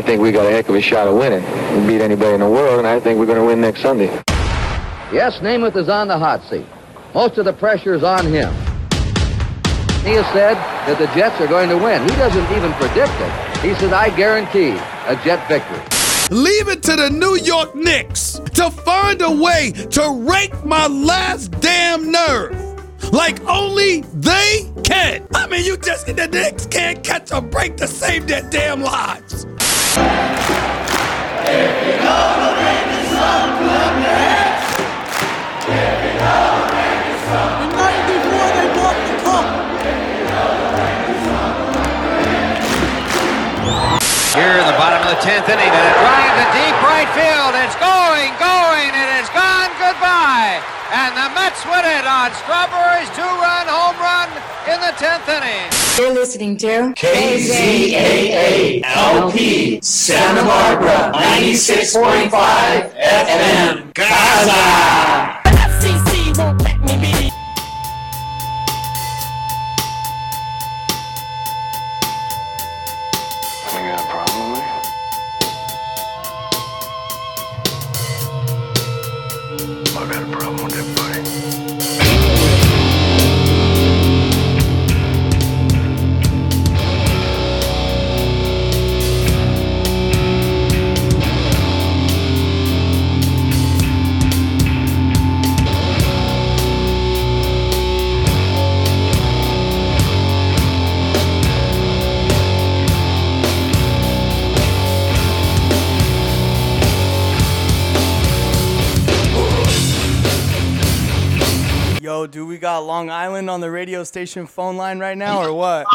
I think we got a heck of a shot of winning. We beat anybody in the world, and I think we're going to win next Sunday. Yes, Namath is on the hot seat. Most of the pressure is on him. He has said that the Jets are going to win. He doesn't even predict it. He said, I guarantee a Jet victory. Leave it to the New York Knicks to find a way to rake my last damn nerve. Like only they can. I mean, you just the Knicks can't catch a break to save their damn lives. If you know the rain is some, clap your hands. If you know the rain is some. In 94, they bought the. Here in the bottom of the 10th inning, and a drive to deep right field. It's going, going, and it's gone. Goodbye. And the Mets win it on Strawberry's two-run home run in the 10th inning. You're listening to KZAA LP Santa Barbara 96.5 FM Gaza. Long Island on the radio station phone line right now or what?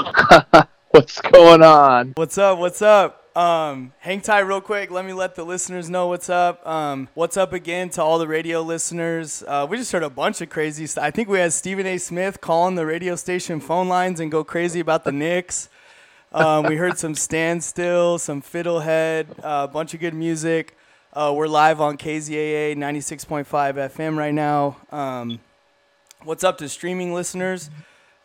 What's going on? What's up? What's up? Um, hang tight real quick. Let me let the listeners know what's up. Um, what's up again to all the radio listeners? Uh, we just heard a bunch of crazy stuff. I think we had Stephen A. Smith calling the radio station phone lines and go crazy about the Knicks. Um, we heard some standstill, some fiddlehead, uh, a bunch of good music. Uh, we're live on KZAA 96.5 FM right now. Um, what's up to streaming listeners?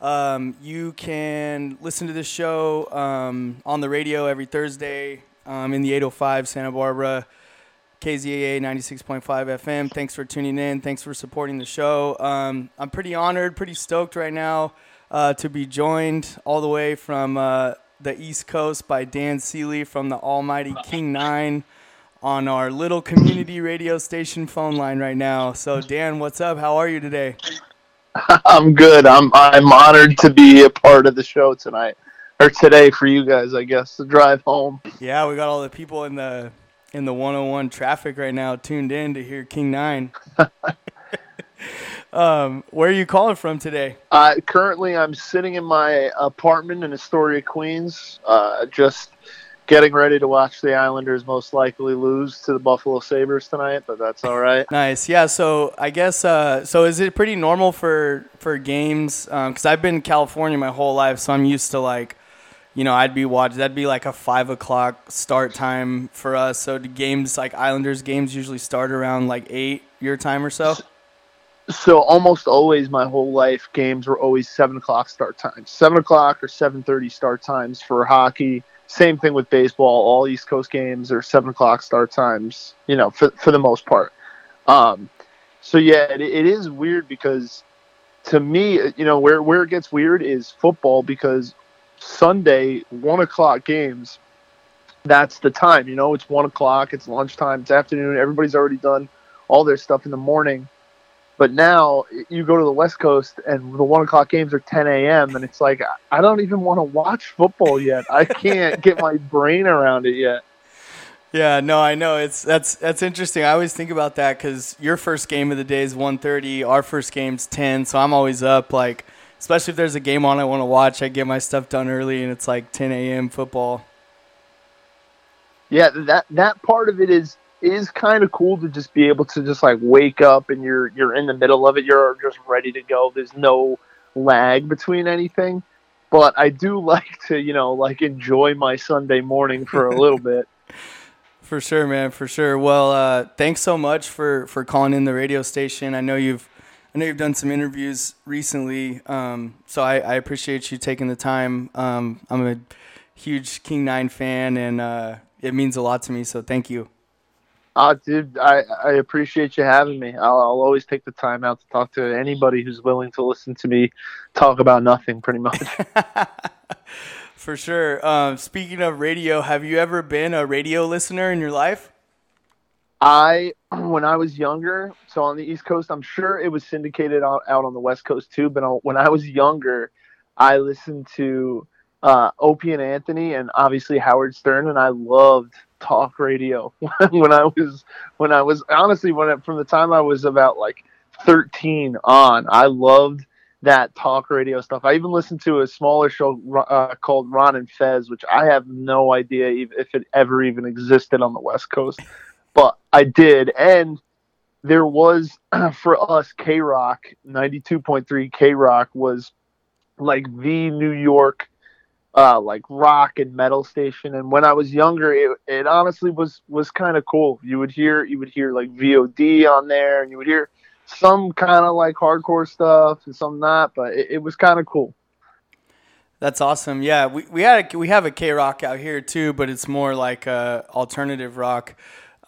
Um, you can listen to this show um, on the radio every Thursday um, in the 805 Santa Barbara, KZAA 96.5 FM. Thanks for tuning in. Thanks for supporting the show. Um, I'm pretty honored, pretty stoked right now uh, to be joined all the way from uh, the East Coast by Dan Seeley from the Almighty King 9 on our little community radio station phone line right now. So, Dan, what's up? How are you today? I'm good. I'm I'm honored to be a part of the show tonight or today for you guys. I guess the drive home. Yeah, we got all the people in the in the 101 traffic right now tuned in to hear King Nine. um, where are you calling from today? Uh, currently, I'm sitting in my apartment in Astoria, Queens, uh, just getting ready to watch the Islanders most likely lose to the Buffalo Sabres tonight. But that's all right. Nice. Yeah. So I guess uh, so. Is it pretty normal for for games? Because I've been in California my whole life, so I'm used to like, you know, I'd be watching. That'd be like a five o'clock start time for us. So the games like Islanders games usually start around like eight your time or so. So almost always, my whole life, games were always seven o'clock start times. Seven o'clock or seven thirty start times for hockey. Same thing with baseball. All East Coast games are seven o'clock start times. You know, for for the most part. Um, so yeah, it, it is weird because to me, you know, where where it gets weird is football because Sunday one o'clock games. That's the time. You know, it's one o'clock. It's lunchtime. It's afternoon. Everybody's already done all their stuff in the morning. But now you go to the West Coast and the one o'clock games are 10 a.m. and it's like I don't even want to watch football yet. I can't get my brain around it yet. Yeah, no, I know it's that's that's interesting. I always think about that because your first game of the day is 1.30, Our first game's ten, so I'm always up. Like, especially if there's a game on I want to watch, I get my stuff done early, and it's like 10 a.m. football. Yeah, that that part of it is is kind of cool to just be able to just like wake up and you're you're in the middle of it. You're just ready to go. There's no lag between anything. But I do like to, you know, like enjoy my Sunday morning for a little bit. For sure, man. For sure. Well, uh, thanks so much for for calling in the radio station. I know you've I know you've done some interviews recently, um, so I, I appreciate you taking the time. Um, I'm a huge King Nine fan, and uh, it means a lot to me. So thank you. Uh, dude, I, I appreciate you having me. I'll, I'll always take the time out to talk to anybody who's willing to listen to me talk about nothing, pretty much. For sure. Um, speaking of radio, have you ever been a radio listener in your life? I, when I was younger, so on the East Coast, I'm sure it was syndicated out, out on the West Coast too. But when I was younger, I listened to uh, Opie and Anthony, and obviously Howard Stern, and I loved talk radio when I was when I was honestly when it, from the time I was about like 13 on, I loved that talk radio stuff. I even listened to a smaller show uh, called Ron and Fez, which I have no idea if it ever even existed on the West Coast, but I did. And there was for us K Rock 92.3 K Rock was like the New York uh, like rock and metal station. And when I was younger, it, it honestly was was kind of cool. You would hear you would hear like VOD on there, and you would hear some kind of like hardcore stuff and some not, but it, it was kind of cool. That's awesome. Yeah, we, we had a, we have a K rock out here too, but it's more like uh, alternative rock.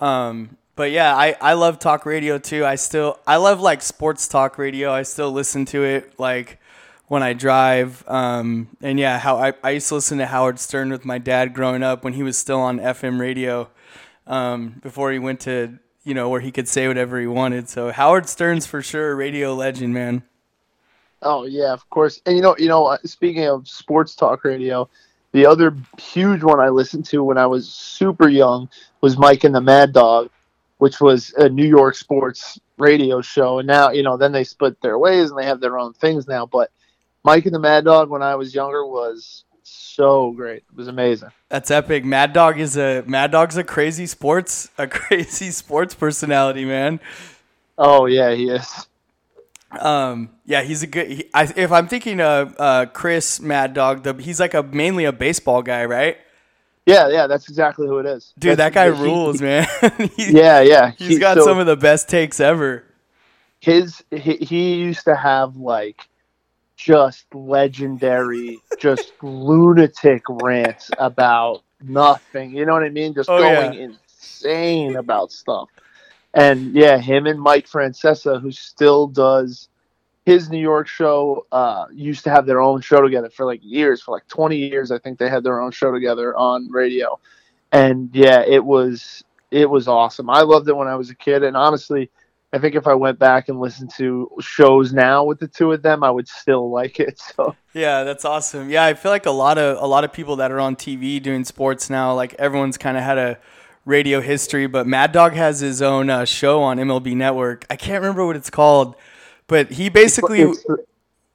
Um, but yeah, I, I love talk radio too. I still I love like sports talk radio. I still listen to it like when I drive. Um, and yeah, how I, I used to listen to Howard Stern with my dad growing up when he was still on FM radio um, before he went to you know where he could say whatever he wanted. So Howard Stern's for sure a radio legend, man. Oh yeah, of course. And you know, you know, speaking of sports talk radio, the other huge one I listened to when I was super young was Mike and the Mad Dog, which was a New York sports radio show. And now, you know, then they split their ways and they have their own things now. But Mike and the Mad Dog when I was younger was so great. It was amazing. That's epic. Mad Dog is a Mad Dog's a crazy sports a crazy sports personality, man. Oh yeah, he is. Um, yeah, he's a good. He, I, if I'm thinking of uh, Chris Mad Dog, the, he's like a mainly a baseball guy, right? Yeah, yeah, that's exactly who it is. Dude, that's, that guy rules, he, man. he, yeah, yeah, he's he, got so some of the best takes ever. His he, he used to have like just legendary, just lunatic rants about nothing. You know what I mean? Just oh, going yeah. insane about stuff. And yeah, him and Mike Francesa, who still does his New York show, uh, used to have their own show together for like years, for like 20 years. I think they had their own show together on radio. And yeah, it was it was awesome. I loved it when I was a kid, and honestly, I think if I went back and listened to shows now with the two of them, I would still like it. So yeah, that's awesome. Yeah, I feel like a lot of a lot of people that are on TV doing sports now, like everyone's kind of had a radio history. But Mad Dog has his own uh, show on MLB Network. I can't remember what it's called, but he basically. It's, it's,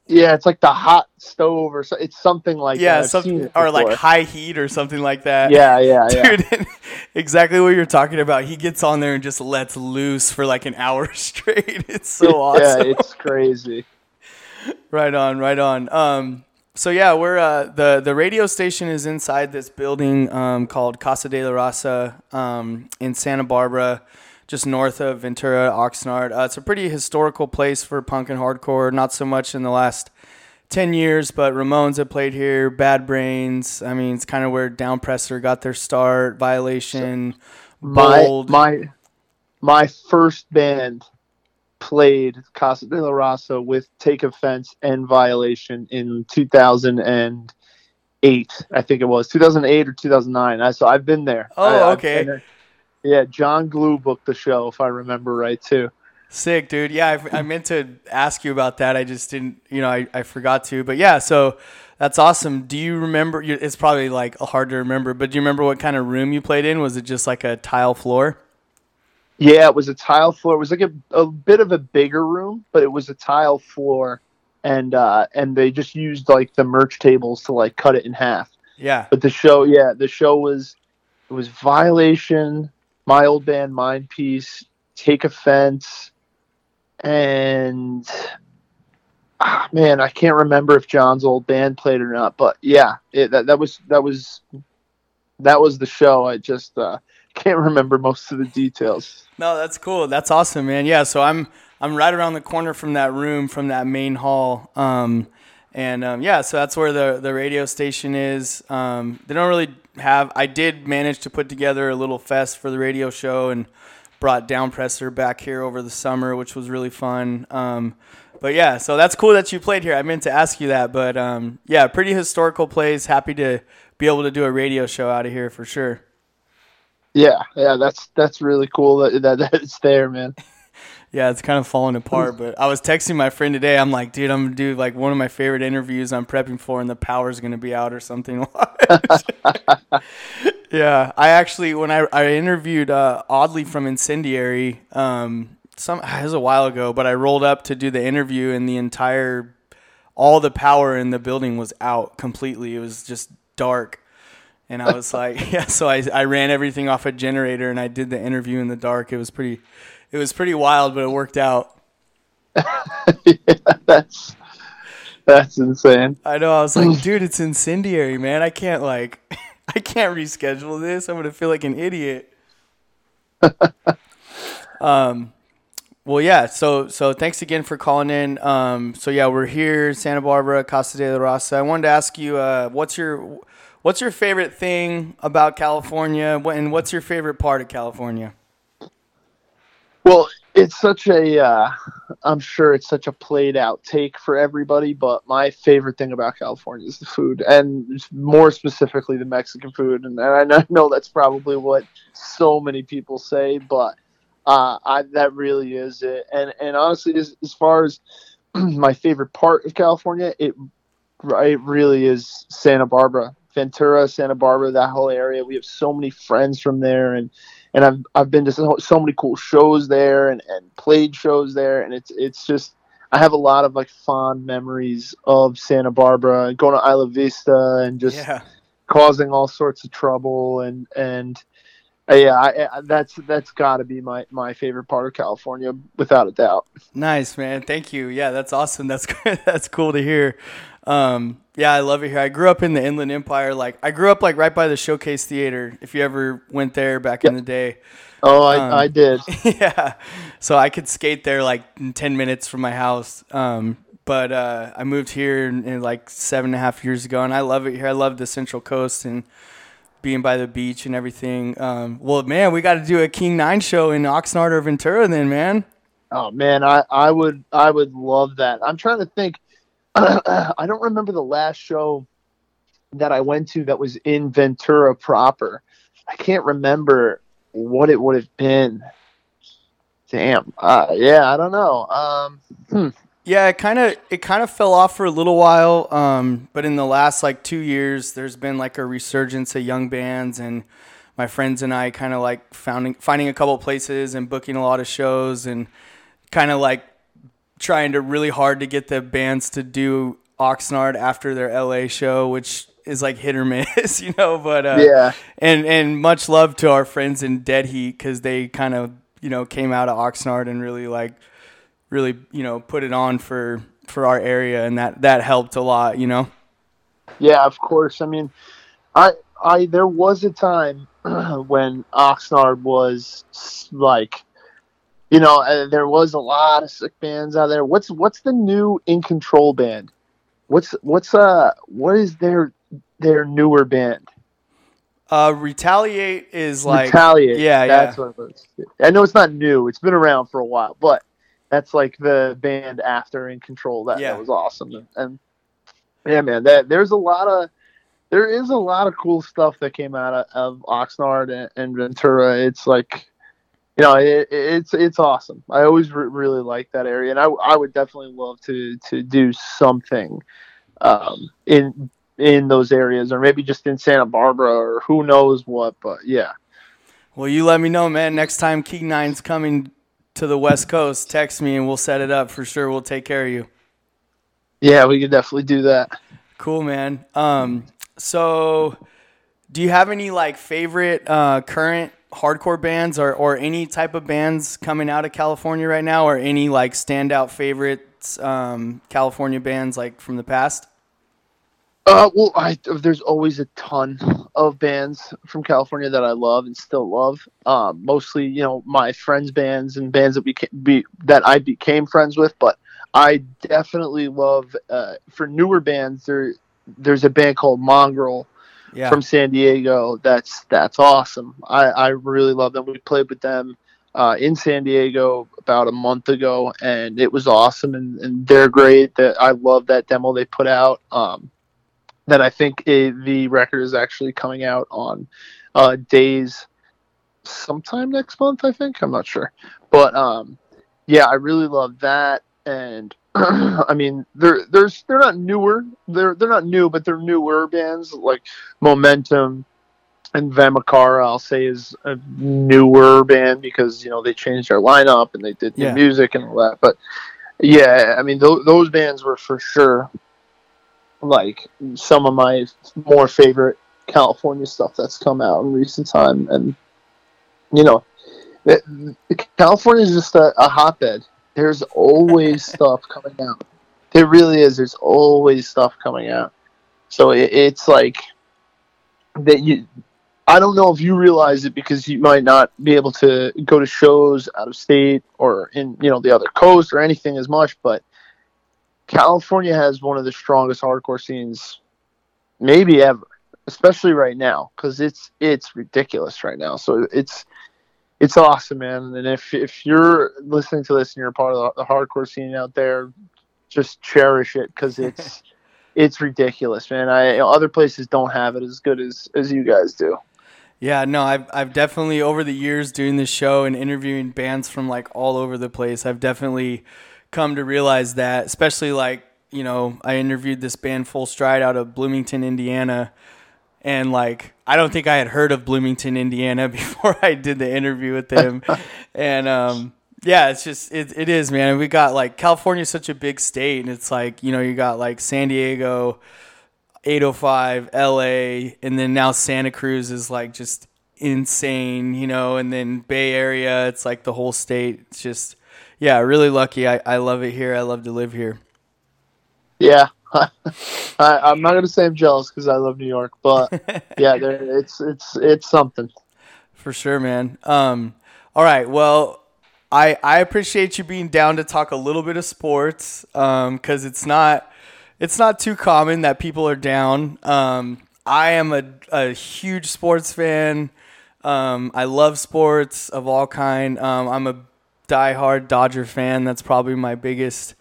yeah, it's like the hot stove or so, it's something like yeah, that. something or like high heat or something like that. Yeah, yeah, dude. Yeah. exactly what you're talking about. He gets on there and just lets loose for like an hour straight. It's so awesome. Yeah, it's crazy. right on, right on. Um, so yeah, we're uh, the the radio station is inside this building um, called Casa de la Raza um, in Santa Barbara just north of Ventura, Oxnard. Uh, it's a pretty historical place for punk and hardcore. Not so much in the last ten years, but Ramones have played here. Bad Brains. I mean, it's kind of where Downpresser got their start. Violation. Bold. My my my first band played Casa de la Raza with Take Offense and Violation in 2008. I think it was 2008 or 2009. I So I've been there. Oh, I, okay. Yeah, John Glue booked the show, if I remember right, too. Sick, dude. Yeah, I, I, meant to ask you about that. I just didn't, you know, I, I forgot to. But yeah, so that's awesome. Do you remember? It's probably like hard to remember, but do you remember what kind of room you played in? Was it just like a tile floor? Yeah, it was a tile floor. It was like a, a bit of a bigger room, but it was a tile floor, and uh, and they just used like the merch tables to like cut it in half. Yeah. But the show, yeah, the show was it was Violation, my old band Mind Piece, Take Offense, and ah, man, I can't remember if John's old band played or not, but yeah, it, that that was that was that was the show. I just uh, can't remember most of the details. No, that's cool. That's awesome, man. Yeah, so I'm I'm right around the corner from that room, from that main hall. Um, And um, yeah, so that's where the the radio station is. Um, they don't really have. I did manage to put together a little fest for the radio show and brought Downpresser back here over the summer, which was really fun. Um, but yeah, so that's cool that you played here. I meant to ask you that, but um, yeah, pretty historical place. Happy to be able to do a radio show out of here for sure. Yeah, yeah, that's that's really cool that that, that it's there, man. Yeah, it's kind of falling apart. But I was texting my friend today. I'm like, dude, I'm gonna do like one of my favorite interviews I'm prepping for, and the power's gonna be out or something. yeah, I actually when I I interviewed uh, Audley from Incendiary, um, some it was a while ago, but I rolled up to do the interview, and the entire all the power in the building was out completely. It was just dark. And I was like, yeah, so I, I ran everything off a generator and I did the interview in the dark. It was pretty, it was pretty wild, but it worked out. yeah, that's that's insane. I know. I was like, dude, it's incendiary, man. I can't like, I can't reschedule this. I'm gonna feel like an idiot. um, well, yeah. So, so thanks again for calling in. Um, so yeah, we're here, Santa Barbara, Casa de la Raza. I wanted to ask you, uh, what's your, what's your favorite thing about California, and what's your favorite part of California? Well, it's such a, uh, I'm sure it's such a played out take for everybody, but my favorite thing about California is the food, and more specifically the Mexican food. And, and I know that's probably what so many people say, but uh, I, that really is it. And and honestly, as, as far as my favorite part of California, it it really is Santa Barbara, Ventura, Santa Barbara, that whole area. We have so many friends from there, and and I've I've been to so, so many cool shows there, and, and played shows there, and it's it's just I have a lot of like fond memories of Santa Barbara, going to Isla Vista, and just Yeah. causing all sorts of trouble, and and yeah, I, I, that's that's got to be my my favorite part of California, without a doubt. Nice, man. Thank you. Yeah, that's awesome. That's that's cool to hear. Um, yeah, I love it here. I grew up in the Inland Empire. Like, I grew up like right by the Showcase Theater. If you ever went there back in the day, Oh, I, Um, I did. yeah. So I could skate there like in ten minutes from my house. Um, but uh, I moved here in, in like seven and a half years ago, and I love it here. I love the Central Coast and being by the beach and everything. Um, well, man, we got to do a King Nine show in Oxnard or Ventura, then, man. Oh man, I, I would I would love that. I'm trying to think. I don't remember the last show that I went to that was in Ventura proper. I can't remember what it would have been. Damn. Uh, yeah, I don't know. Um, hmm. Yeah, it kind of it kind of fell off for a little while, um, but in the last like two years, there's been like a resurgence of young bands, and my friends and I kind of like finding finding a couple places and booking a lot of shows, and kind of like trying to really hard to get the bands to do Oxnard after their LA show, which is like hit or miss, you know. But uh, Yeah. and and much love to our friends in Dead Heat because they kind of you know came out of Oxnard and really like really you know put it on for for our area and that that helped a lot you know Yeah, of course. I mean, I I there was a time when Oxnard was like, you know, uh, there was a lot of sick bands out there. What's what's the new In Control band? What's what's uh what is their their newer band? uh retaliate is like Retaliate. yeah that's yeah what it was. I know it's not new. It's been around for a while, but that's like the band after In Control. That, Yeah. that was awesome. And yeah, man, that there's a lot of there is a lot of cool stuff that came out of, of Oxnard and, and Ventura. It's like you know, it, it's it's awesome. I always re- really like that area, and I, I would definitely love to to do something um, in in those areas, or maybe just in Santa Barbara, or who knows what. But yeah. well you let me know man next time king nine's coming to the west coast text me and we'll set it up for sure. We'll take care of you. Yeah, we could definitely do that. cool man. Um so do you have any like favorite uh current hardcore bands or or any type of bands coming out of california right now or any like standout favorites um california bands like from the past Uh, well, I, there's always a ton of bands from California that I love and still love. Um, mostly, you know, my friends' bands and bands that we be that I became friends with. But I definitely love uh, for newer bands. There, there's a band called Mongrel Yeah. from San Diego. That's that's awesome. I, I really love them. We played with them uh, in San Diego about a month ago, and it was awesome. And, and they're great. That I love that demo they put out. Um, that I think it, the record is actually coming out on uh, days sometime next month. I think I'm not sure, but um, yeah, I really love that. And I mean, they're there's they're not newer. They're they're not new, but they're newer bands like Momentum and Vamachara. I'll say is a newer band because you know they changed their lineup and they did new Yeah. music and all that. But yeah, I mean th- those bands were for sure like some of my more favorite California stuff that's come out in recent time, and you know, it, California is just a, a hotbed. There's always stuff coming out. There really is. There's always stuff coming out. So it, it's like that you. I don't know if you realize it because you might not be able to go to shows out of state or in you know the other coast or anything as much, but California has one of the strongest hardcore scenes, maybe ever, especially right now because it's it's ridiculous right now. So it's it's awesome, man. And if if you're listening to this and you're part of the, the hardcore scene out there, just cherish it because it's it's ridiculous, man. I you know, other places don't have it as good as as you guys do. Yeah, no, I've I've definitely over the years doing this show and interviewing bands from like all over the place, I've definitely come to realize that, especially like, you know, I interviewed this band Full Stride out of Bloomington, Indiana, and like I don't think I had heard of Bloomington, Indiana before I did the interview with them. and um yeah, it's just it, it is, man. We got like California's such a big state and it's like, you know, you got like San Diego, 805, LA, and then now Santa Cruz is like just insane, you know, and then Bay Area, it's like the whole state. It's just, yeah, really lucky. I, I love it here. I love to live here. Yeah, I, I'm not gonna say I'm jealous because I love New York, but yeah, it's it's it's something. For sure, man. Um, all right. Well, I I appreciate you being down to talk a little bit of sports um, because it's not it's not too common that people are down. Um, I am a, a huge sports fan. Um, I love sports of all kind. Um, I'm a diehard Dodger fan. That's probably my biggest.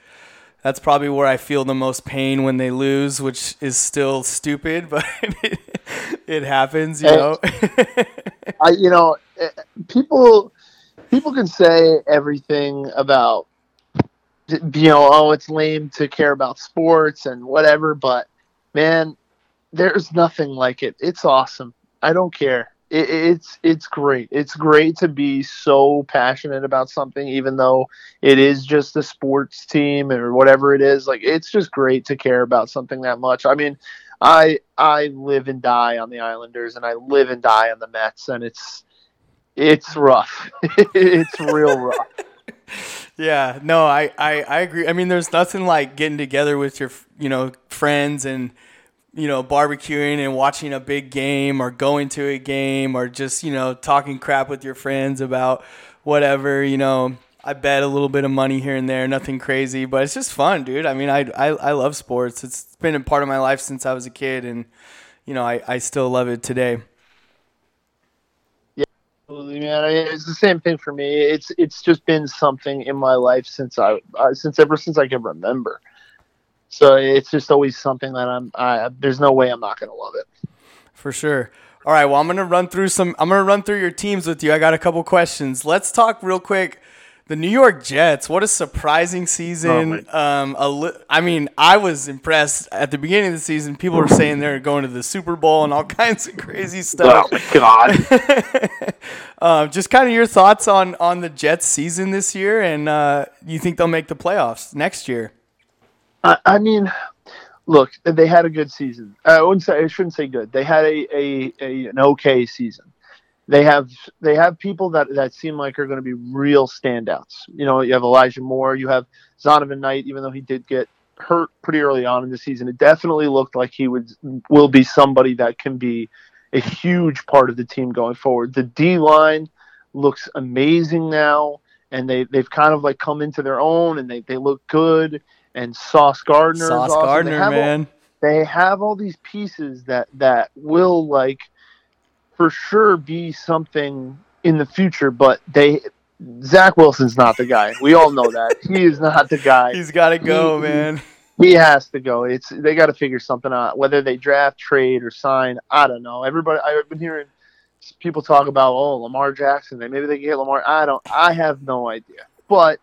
That's probably where I feel the most pain when they lose, which is still stupid, but it, it happens, you Hey. know. I you know eh, people people can say everything about you know oh it's lame to care about sports and whatever, but man, there's nothing like it. It's awesome. I don't care. It, it's it's great. It's great to be so passionate about something, even though it is just a sports team or whatever it is. Like it's just great to care about something that much. I mean, I I live and die on the Islanders, and I live and die on the Mets, and it's it's rough. it's real rough. Yeah, no, I, I, I agree. I mean, there's nothing like getting together with your, you know, friends and, you know, barbecuing and watching a big game or going to a game or just, you know, talking crap with your friends about whatever, you know. I bet a little bit of money here and there, nothing crazy, but it's just fun, dude. I mean, I, I, I love sports. It's been a part of my life since I was a kid, and, you know, I, I still love it today. Absolutely, man. I mean, it's the same thing for me. It's it's just been something in my life since I uh, since ever since I can remember. So it's just always something that I'm. I, there's no way I'm not gonna love it. For sure. All right. Well, I'm gonna run through some. I'm gonna run through your teams with you. I got a couple questions. Let's talk real quick. The New York Jets. What a surprising season. um, a li- I mean, I was impressed at the beginning of the season. People were saying they're going to the Super Bowl and all kinds of crazy stuff. my god! Um, just kind of your thoughts on on the Jets season this year, and uh, you think they'll make the playoffs next year? I, I mean, look, they had a good season. I wouldn't say I shouldn't say good. They had a, a, a an okay season. They have they have people that, that seem like are going to be real standouts. You know, you have Elijah Moore, you have Zonovan Knight, even though he did get hurt pretty early on in the season. It definitely looked like he would will be somebody that can be a huge part of the team going forward. The D line looks amazing now. and they they've kind of like come into their own, and they they look good. And Sauce Gardner, Sauce awesome. They Gardner, all- man. they have all these pieces that that will like for sure be something in the future but they zach wilson's not the guy. We all know that. He is not the guy. He's got to go, He- man. he has to go. It's they got to figure something out. Whether they draft trade or sign i don't know. Everybody i've been hearing people talk about oh lamar jackson they maybe they can get lamar. I don't i have no idea. But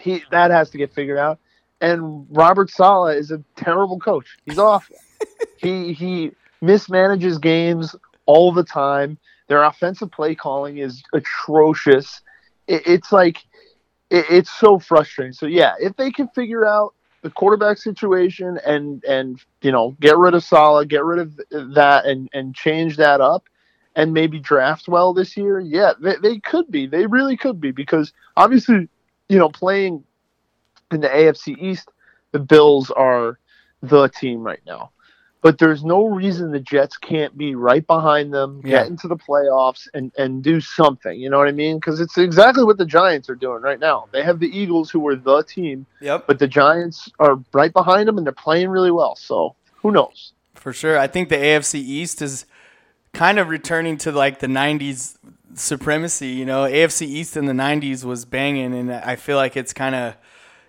he that has to get figured out and Robert Saleh is a terrible coach. He's awful. he he mismanages games all the time. Their offensive play calling is atrocious. It, it's like it, it's so frustrating. So yeah, if they can figure out the quarterback situation and and you know get rid of Sala, get rid of that, and and change that up, and maybe draft well this year, yeah, they, they could be. They really could be because obviously, you know, playing in the AFC East, the Bills are the team right now. But there's no reason the Jets can't be right behind them, Yeah. get into the playoffs, and, and do something. You know what I mean? Because it's exactly what the Giants are doing right now. They have the Eagles, who are the team, Yep, but the Giants are right behind them, and they're playing really well. So who knows? for sure. I think the AFC East is kind of returning to like the 90s supremacy, you know. AFC East in the 90s was banging and I feel like it's kind of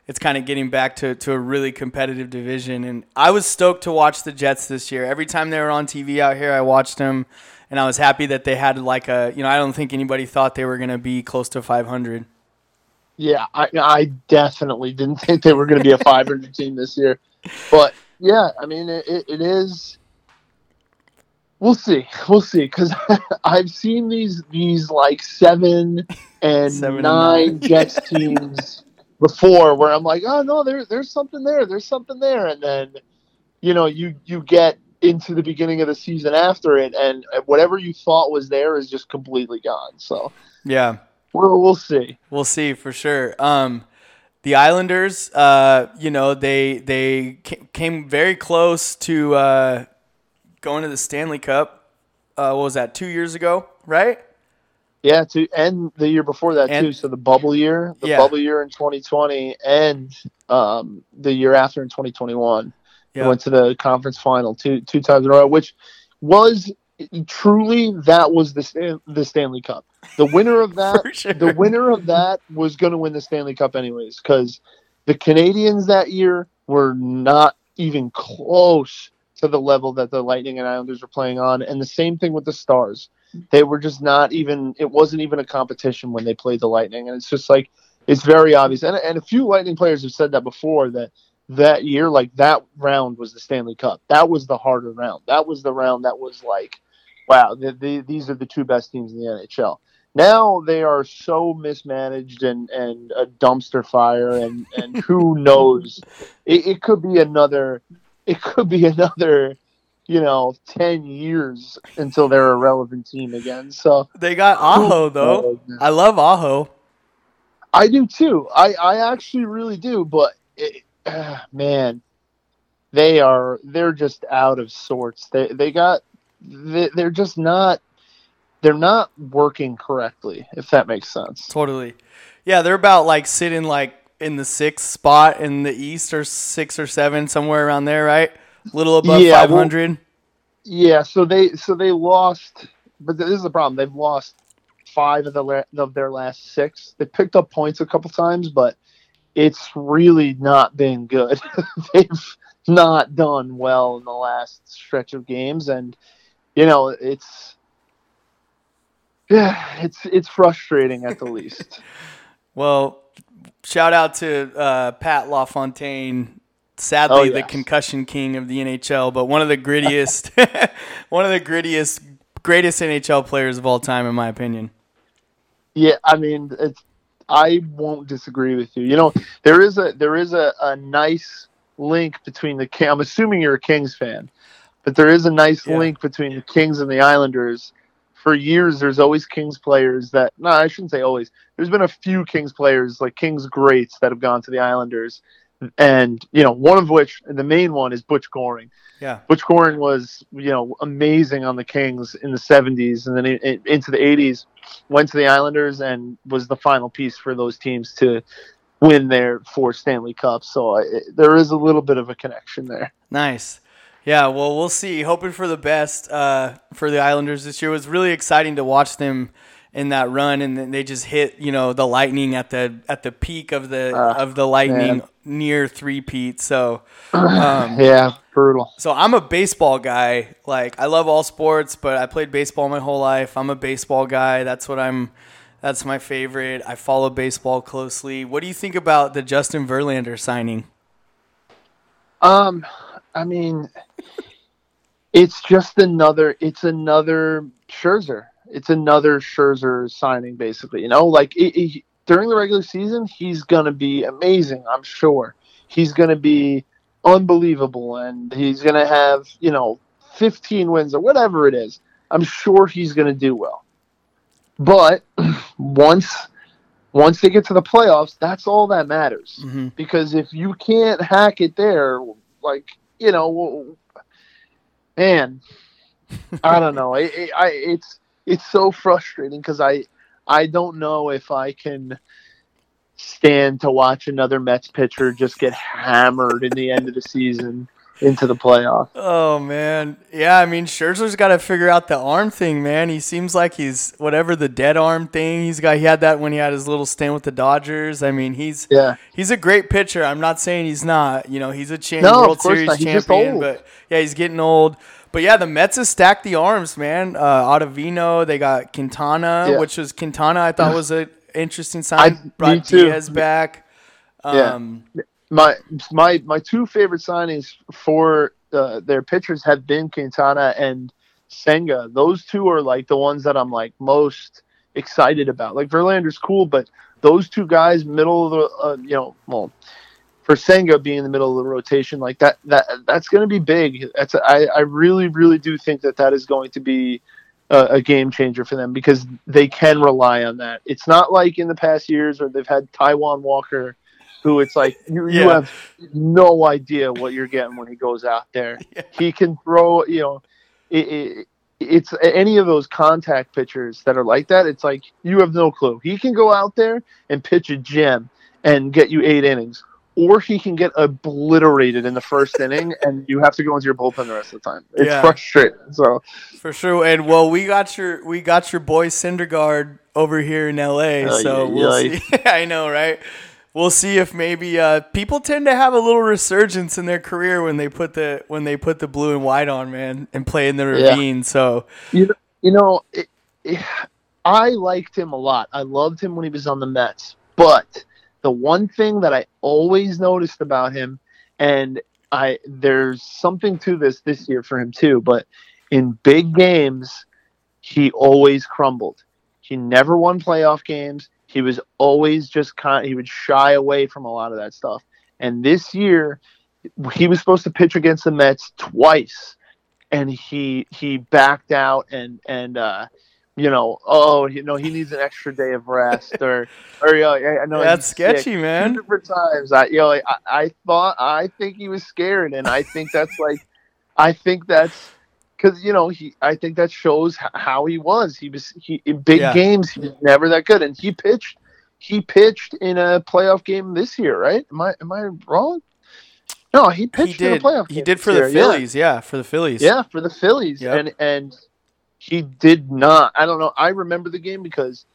it's kind of getting back to, to a really competitive division and I was stoked to watch the Jets this year. Every time they were on TV out here, I watched them and I was happy that they had like a, you know, I don't think anybody thought they were going to be close to 500. Yeah, I, I definitely didn't think they were going to be a 500 team this year. But yeah, I mean, it, it, is. We'll see. We'll see. Because I've seen these these like seven and Seven and nine nine. Jets teams before, where I'm like, oh no, there, there's something there. There's something there, and then you know, you you get into the beginning of the season after it, and whatever you thought was there is just completely gone. So Yeah. we'll we'll see. We'll see for sure. Um, the Islanders, uh, you know, they they came very close to uh, going to the Stanley Cup. Uh, what was that? Two years ago, right? Yeah, to end the year before that And- too. So the bubble year, the Yeah. bubble year in 2020, and um, the year after in 2021, Yeah. we went to the conference final two two times in a row, which was truly that was the the Stanley Cup. The winner of that, sure. the winner of that was going to win the Stanley Cup anyways, because the Canadiens that year were not even close to the level that the Lightning and Islanders were playing on, and the same thing with the Stars. They were just not even. It wasn't even a competition when they played the Lightning, and it's just like it's very obvious. And and a few Lightning players have said that before that that year, like that round was the Stanley Cup. That was the harder round. That was the round that was like, wow, the, the, these are the two best teams in the NHL. Now they are so mismanaged and, and a dumpster fire, and, and who knows? It, it could be another. It could be another, you know, ten years until they're a relevant team again. So They got Aho though. I love Aho. I do too. I, I actually really do, but it, uh, man, they are they're just out of sorts. They they got they, they're just not they're not working correctly. If that makes sense. Totally. Yeah, they're about like sitting like in the sixth spot in the East or six or seven, somewhere around there, right? A little above Yeah, well- 500. Yeah. So they so they lost, but this is the problem. They've lost five of the la- of their last six. They picked up points a couple times, but it's really not been good. They've not done well in the last stretch of games, and you know it's yeah, it's it's frustrating at the least. Well, shout out to uh, Pat LaFontaine. Sadly, Oh, the concussion king of the NHL, but one of the grittiest, one of the grittiest, greatest NHL players of all time, in my opinion. Yeah, I mean, it's. I won't disagree with you. You know, there is a there is a, a nice link between the. I'm assuming you're a Kings fan, but there is a nice Yeah. link between the Kings and the Islanders. For years, there's always Kings players that. No, I shouldn't say always. There's been a few Kings players, like Kings greats, that have gone to the Islanders and you know one of which the main one is Butch Goring. Yeah. Butch Goring was you know amazing on the Kings in the '70s, and then in, in- into the '80s, went to the Islanders and was the final piece for those teams to win their four Stanley Cups. So I, there is a little bit of a connection there. Nice. Yeah, well, we'll see. Hoping for the best uh, for the Islanders this year. It was really exciting to watch them in that run, and then they just hit you know the Lightning at the at the peak of the Ah, of the Lightning man. near three peat. So, um, Yeah, brutal. so I'm a baseball guy. Like I love all sports, but I played baseball my whole life. I'm a baseball guy. That's what I'm. That's my favorite. I follow baseball closely. What do you think about the Justin Verlander signing? Um, I mean, it's just another. It's another Scherzer. It's another Scherzer signing, basically. You know, like it, it- during the regular season, he's gonna be amazing. I'm sure he's gonna be unbelievable, and he's gonna have you know 15 wins or whatever it is. I'm sure he's gonna do well. But once once they get to the playoffs, that's all that matters Mhm. because if you can't hack it there, like you know, man, I don't know. It, it, I, it's it's so frustrating because I I don't know if I can stand to watch another Mets pitcher just get hammered in the end of the season into the playoffs. Oh man, yeah. I mean, Scherzer's got to figure out the arm thing, man. He seems like he's whatever the dead arm thing he's got. He had that when he had his little stint with the Dodgers. I mean, he's Yeah. he's a great pitcher. I'm not saying he's not. You know, he's a champ, No, World Series. Champion. But yeah, he's getting old. But yeah, the Mets have stacked the arms, man. Uh, Ottavino, they got Quintana, Yeah. which was Quintana. I thought was an interesting sign. me Brought too. Diaz back. Yeah. Um, my my my two favorite signings for uh, their pitchers have been Quintana and Senga. Those two are like the ones that I'm like most excited about. Like Verlander's cool, but those two guys, middle of the uh, you know, well, for Senga being in the middle of the rotation, like that that that's going to be big. That's I I really really do think that that is going to be a, a game changer for them because they can rely on that. It's not like in the past years where they've had Taijuan Walker who it's like you, you have no idea what you're getting when he goes out there. He can throw, you know, it, it, it's any of those contact pitchers that are like that. It's like you have no clue. He can go out there and pitch a gem and get you eight innings, or he can get obliterated in the first inning and you have to go into your bullpen the rest of the time. It's Yeah. frustrating. So For sure, and well, we got your we got your boy Syndergaard over here in L.A. Oh, so yeah, we'll yeah. see. I know, right? We'll see if maybe uh, people tend to have a little resurgence in their career when they put the when they put the blue and white on, man, and play in the ravine. So You know, you know it, it, I liked him a lot. I loved him when he was on the Mets. But the one thing that I always noticed about him, and I there's something to this this year for him too. But in big games, he always crumbled. He never won playoff games. He was always just kind. He would shy away from a lot of that stuff. And this year, he was supposed to pitch against the Mets twice and he he backed out and and uh you know oh you know he needs an extra day of rest or or you know, I know That's he's sick. sketchy, man. Two different times I you know like, I, I thought I think he was scared and I think that's like I think that's because you know he I think that shows how he was he was he in big Yeah. games he was never that good and he pitched he pitched in a playoff game this year right am I am I wrong no he he pitched in a playoff he did for the year, yeah. Phillies, yeah. for the Phillies. Yeah, for the Phillies, Yep. and and he did not. I don't know. I remember the game because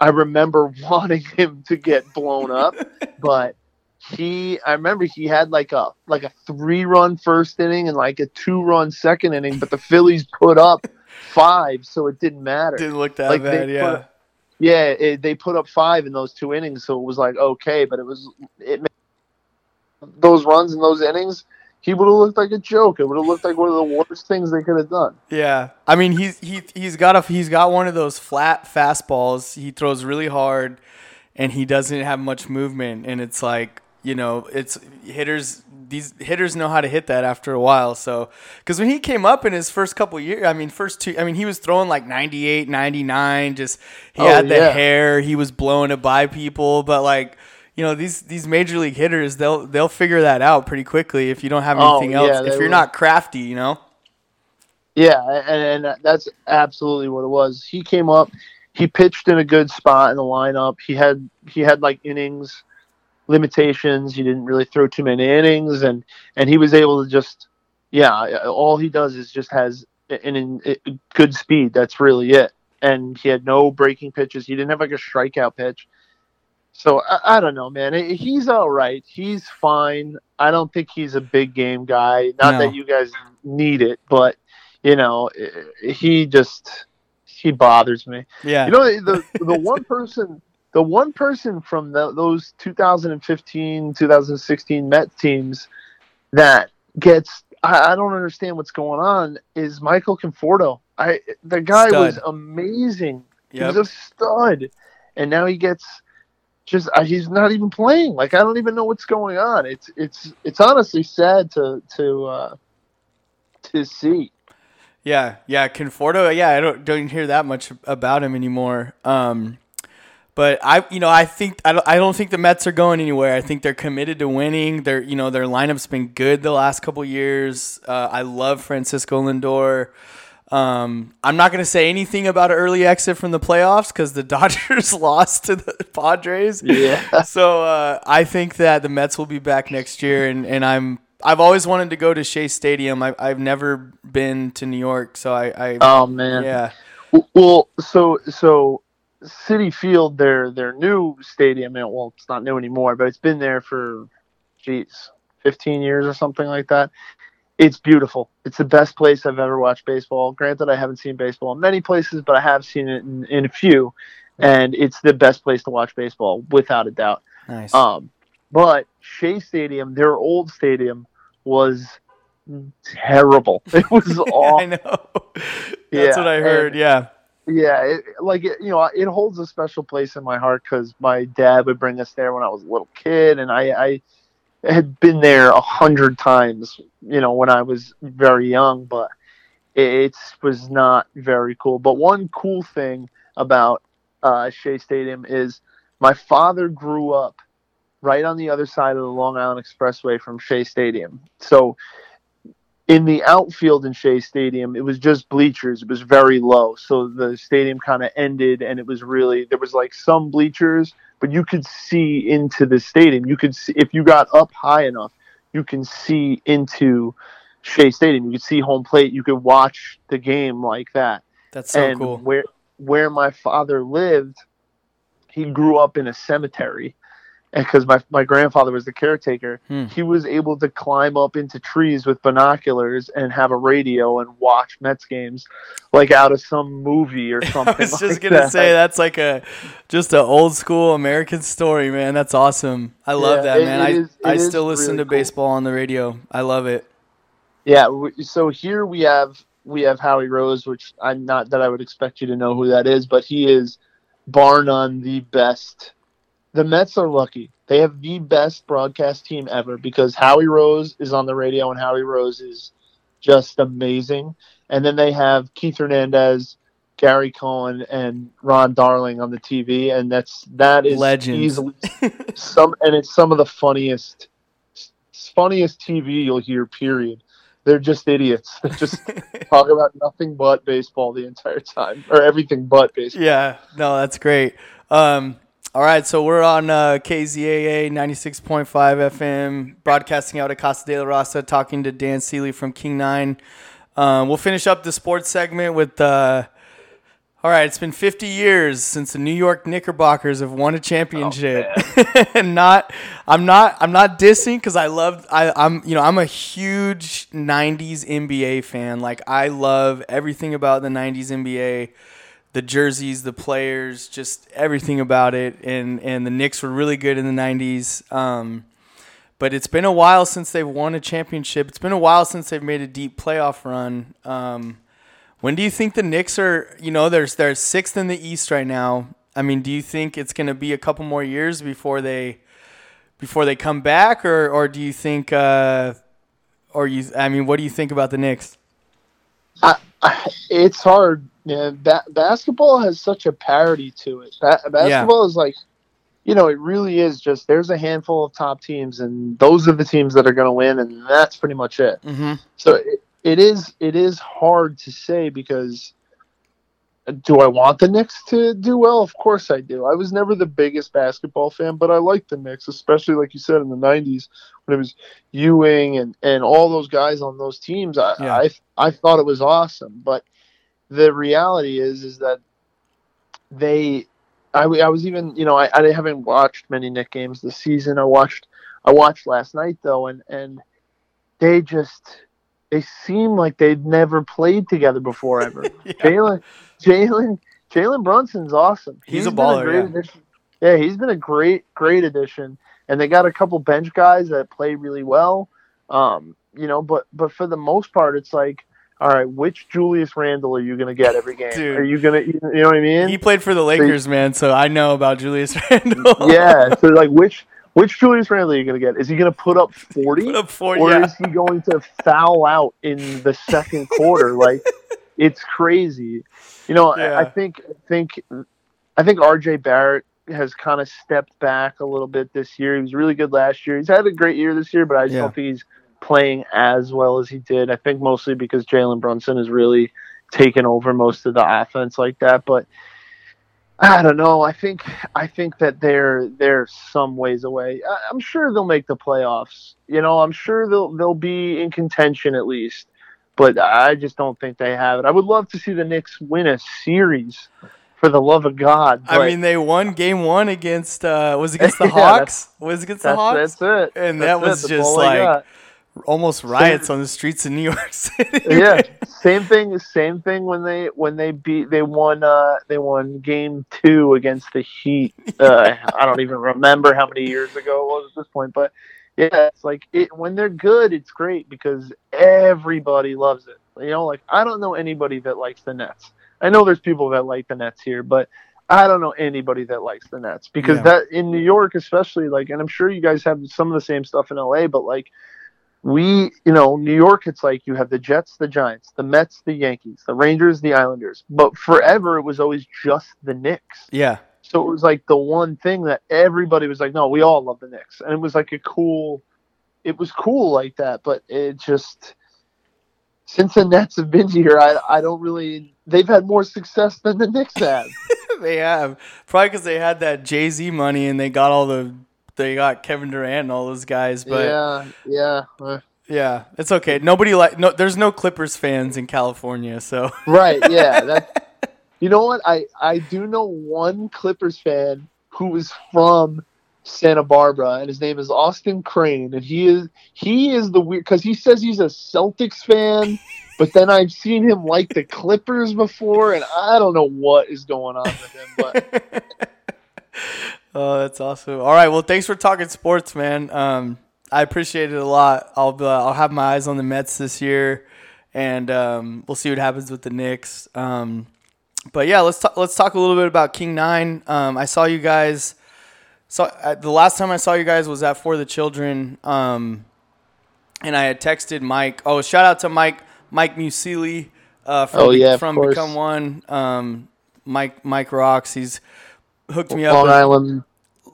I remember wanting him to get blown up, but he. I remember he had like a like a three run first inning and like a two run second inning, but the Phillies put up five, so it didn't matter. didn't look that Like, bad. put- Yeah, Yeah, it, they put up five in those two innings, so it was like okay, but it was it. made- Those runs in those innings, he would have looked like a joke. It would have looked like one of the worst things they could have done. yeah. I mean, he's he he's got a he's got one of those flat fastballs. He throws really hard, and he doesn't have much movement. And it's like you know, it's hitters. These hitters know how to hit that after a while. So, because when he came up in his first couple years, I mean, first two, I mean, he was throwing like 98, 99. Just he Oh, had the yeah. hair. He was blowing it by people, but like. You know these these major league hitters they'll they'll figure that out pretty quickly if you don't have Oh, anything else. if you're will. not crafty, you know. Yeah, and, and that's absolutely what it was. He came up, he pitched in a good spot in the lineup. He had he had like innings limitations. He didn't really throw too many innings, and and he was able to just yeah. All he does is just has an, an, good speed. That's really it. And he had no breaking pitches. He didn't have like a strikeout pitch. So I, I don't know, man. He's all right. He's fine. I don't think he's a big game guy. Not No. that you guys need it, but you know, he just he bothers me. Yeah. You know, the the one person, the one person from the, those 2015, 2016 Met teams that gets, I, I don't understand what's going on, is Michael Conforto. I the guy was Stud. amazing. He Yep. was a stud, and now he gets just uh, he's not even playing. Like I don't even know what's going on. It's it's it's honestly sad to to uh, to see. Yeah, yeah, Conforto. Yeah, I don't don't hear that much about him anymore. Um, but I, you know, I think I don't, I don't think the Mets are going anywhere. I think they're committed to winning. Their, you know, their lineup's been good the last couple years. Uh, I love Francisco Lindor. Um, I'm not going to say anything about an early exit from the playoffs because the Dodgers lost to the Padres. Yeah. So uh, I think that the Mets will be back next year, and, and I'm I've always wanted to go to Shea Stadium. I, I've never been to New York, so I, I Oh man. yeah. Well, so so Citi Field, their their new stadium. and, Well, it's not new anymore, but it's been there for, geez, fifteen years or something like that. It's beautiful. It's the best place I've ever watched baseball. Granted, I haven't seen baseball in many places, but I have seen it in, in a few, and it's the best place to watch baseball without a doubt. Nice. Um, but Shea Stadium, their old stadium, was terrible. It was awful. I know. That's Yeah, what I heard. and- yeah. Yeah, it, like it, you know, it holds a special place in my heart because my dad would bring us there when I was a little kid, and I, I had been there a hundred times, you know, when I was very young. But it was not very cool. But one cool thing about uh, Shea Stadium is my father grew up right on the other side of the Long Island Expressway from Shea Stadium, so in the outfield in Shea Stadium, it was just bleachers. It was very low. So the stadium kind of ended and it was really there was like some bleachers, but you could see into the stadium. You could see if you got up high enough, you can see into Shea Stadium. You could see home plate. You could watch the game like that. That's so and cool. where where my father lived, he grew up in a cemetery. Because my, my grandfather was the caretaker, Hmm. he was able to climb up into trees with binoculars and have a radio and watch Mets games like out of some movie or something. I was just like gonna that. say that's like a just an old school American story, man. That's awesome. I love Yeah, that, man. I I still listen really to cool. baseball on the radio. I love it. Yeah, so here we have we have Howie Rose, which I'm not that I would expect you to know who that is, but he is bar none the best. The Mets are lucky. They have the best broadcast team ever because Howie Rose is on the radio and Howie Rose is just amazing. And then they have Keith Hernandez, Gary Cohen, and Ron Darling on the TV, and that's that is Legends. easily some and it's some of the funniest funniest TV you'll hear. Period. They're just idiots. They just talk about nothing but baseball the entire time, or everything but baseball. Yeah, no, that's great. Um, all right, so we're on uh, KZAA 96.5 FM, broadcasting out of Casa de la Raza, talking to Dan Seeley from King Nine. Um, we'll finish up the sports segment with. Uh, all right, it's been 50 years since the New York Knickerbockers have won a championship. and not, I'm not, I'm not dissing because I love, I, I'm, you know, I'm a huge '90s NBA fan. Like I love everything about the '90s NBA the jerseys, the players, just everything about it. And and the Knicks were really good in the '90s. Um, but it's been a while since they've won a championship. It's been a while since they've made a deep playoff run. Um, when do you think the Knicks are? You know, there's they're sixth in the East right now. I mean, do you think it's going to be a couple more years before they before they come back, or or do you think? Uh, or you? I mean, what do you think about the Knicks? I, I, it's hard. Man, ba- basketball has such a parity to it. Ba- basketball is like you know, it really is just there's a handful of top teams, and those are the teams that are going to win, and that's pretty much it. Mm-hmm. So it, it is it is hard to say because do I want the Knicks to do well? Of course I do. I was never the biggest basketball fan, but I liked the Knicks, especially like you said in the '90s when it was Ewing and and all those guys on those teams. I Yeah. I, I thought it was awesome, but the reality is is that they I, I was even you know I, I haven't watched many Knick games this season. I watched I watched last night though, and and they just they seem like they'd never played together before ever. Jalen Jalen Jalen Brunson's awesome. He's a been baller, great yeah. addition. Yeah, he's been a great great addition, and they got a couple bench guys that play really well. Um, you know, but but for the most part, it's like. All right, which Julius Randle are you going to get every game? Dude. Are you to, you know what I mean? He played for the Lakers, man, so I know about Julius Randle. yeah. So like, which which Julius Randle are you going to get? Is he going to put up forty, Put up 40, or yeah. is he going to foul out in the second quarter? Like, it's crazy. You know, Yeah. I, I think I think I think R.J. Barrett has kind of stepped back a little bit this year. He was really good last year. He's had a great year this year, but I just Yeah. don't think he's playing as well as he did. I think mostly because Jalen Brunson has really taken over most of the offense like that. But I don't know. I think I think that they're they're some ways away. I, I'm sure they'll make the playoffs. You know, I'm sure they'll they'll be in contention at least. But I just don't think they have it. I would love to see the Knicks win a series, for the love of God. I mean, they won game one against uh, was it against the Yeah, Hawks. Was it against the that's, Hawks? that's it. And That's that was it. Just like. Almost riots on the streets in New York City. yeah, same thing. Same thing when they when they beat they won uh they won game two against the Heat. Uh, I don't even remember how many years ago it was at this point, but yeah, it's like it when they're good, it's great because everybody loves it. You know, like I don't know anybody that likes the Nets. I know there's people that like the Nets here, but I don't know anybody that likes the Nets because Yeah. that in New York, especially like, and I'm sure you guys have some of the same stuff in LA, but like we, you know, New York, it's like you have the Jets, the Giants, the Mets, the Yankees, the Rangers, the Islanders. But forever, it was always just the Knicks. yeah. So it was like the one thing that everybody was like, no, we all love the Knicks. And it was like a cool, it was cool like that. But it just, since the Nets have been here, I, I don't really, they've had more success than the Knicks have. they have probably because they had that Jay Z money and they got all the they got Kevin Durant and all those guys. But yeah, yeah, yeah. it's okay. Nobody like no. There's no Clippers fans in California, so Right, yeah. That, you know what? I, I do know one Clippers fan who is from Santa Barbara, and his name is Austin Crane, and he is he is the weird because he says he's a Celtics fan, but then I've seen him like the Clippers before, and I don't know what is going on with him. But oh, that's awesome. All right, well, thanks for talking sports, man. Um, I appreciate it a lot. I'll uh, I'll have my eyes on the Mets this year, and um, we'll see what happens with the Knicks. Um, but yeah, let's talk. Let's talk a little bit about King Nine. Um, I saw you guys. So uh, the last time I saw you guys was at For the Children, um, and I had texted Mike. Oh, shout out to Mike Mike Musili uh, from, Oh, yeah, from. Become One. Um, Mike Mike rocks. He's hooked me up. Long Island,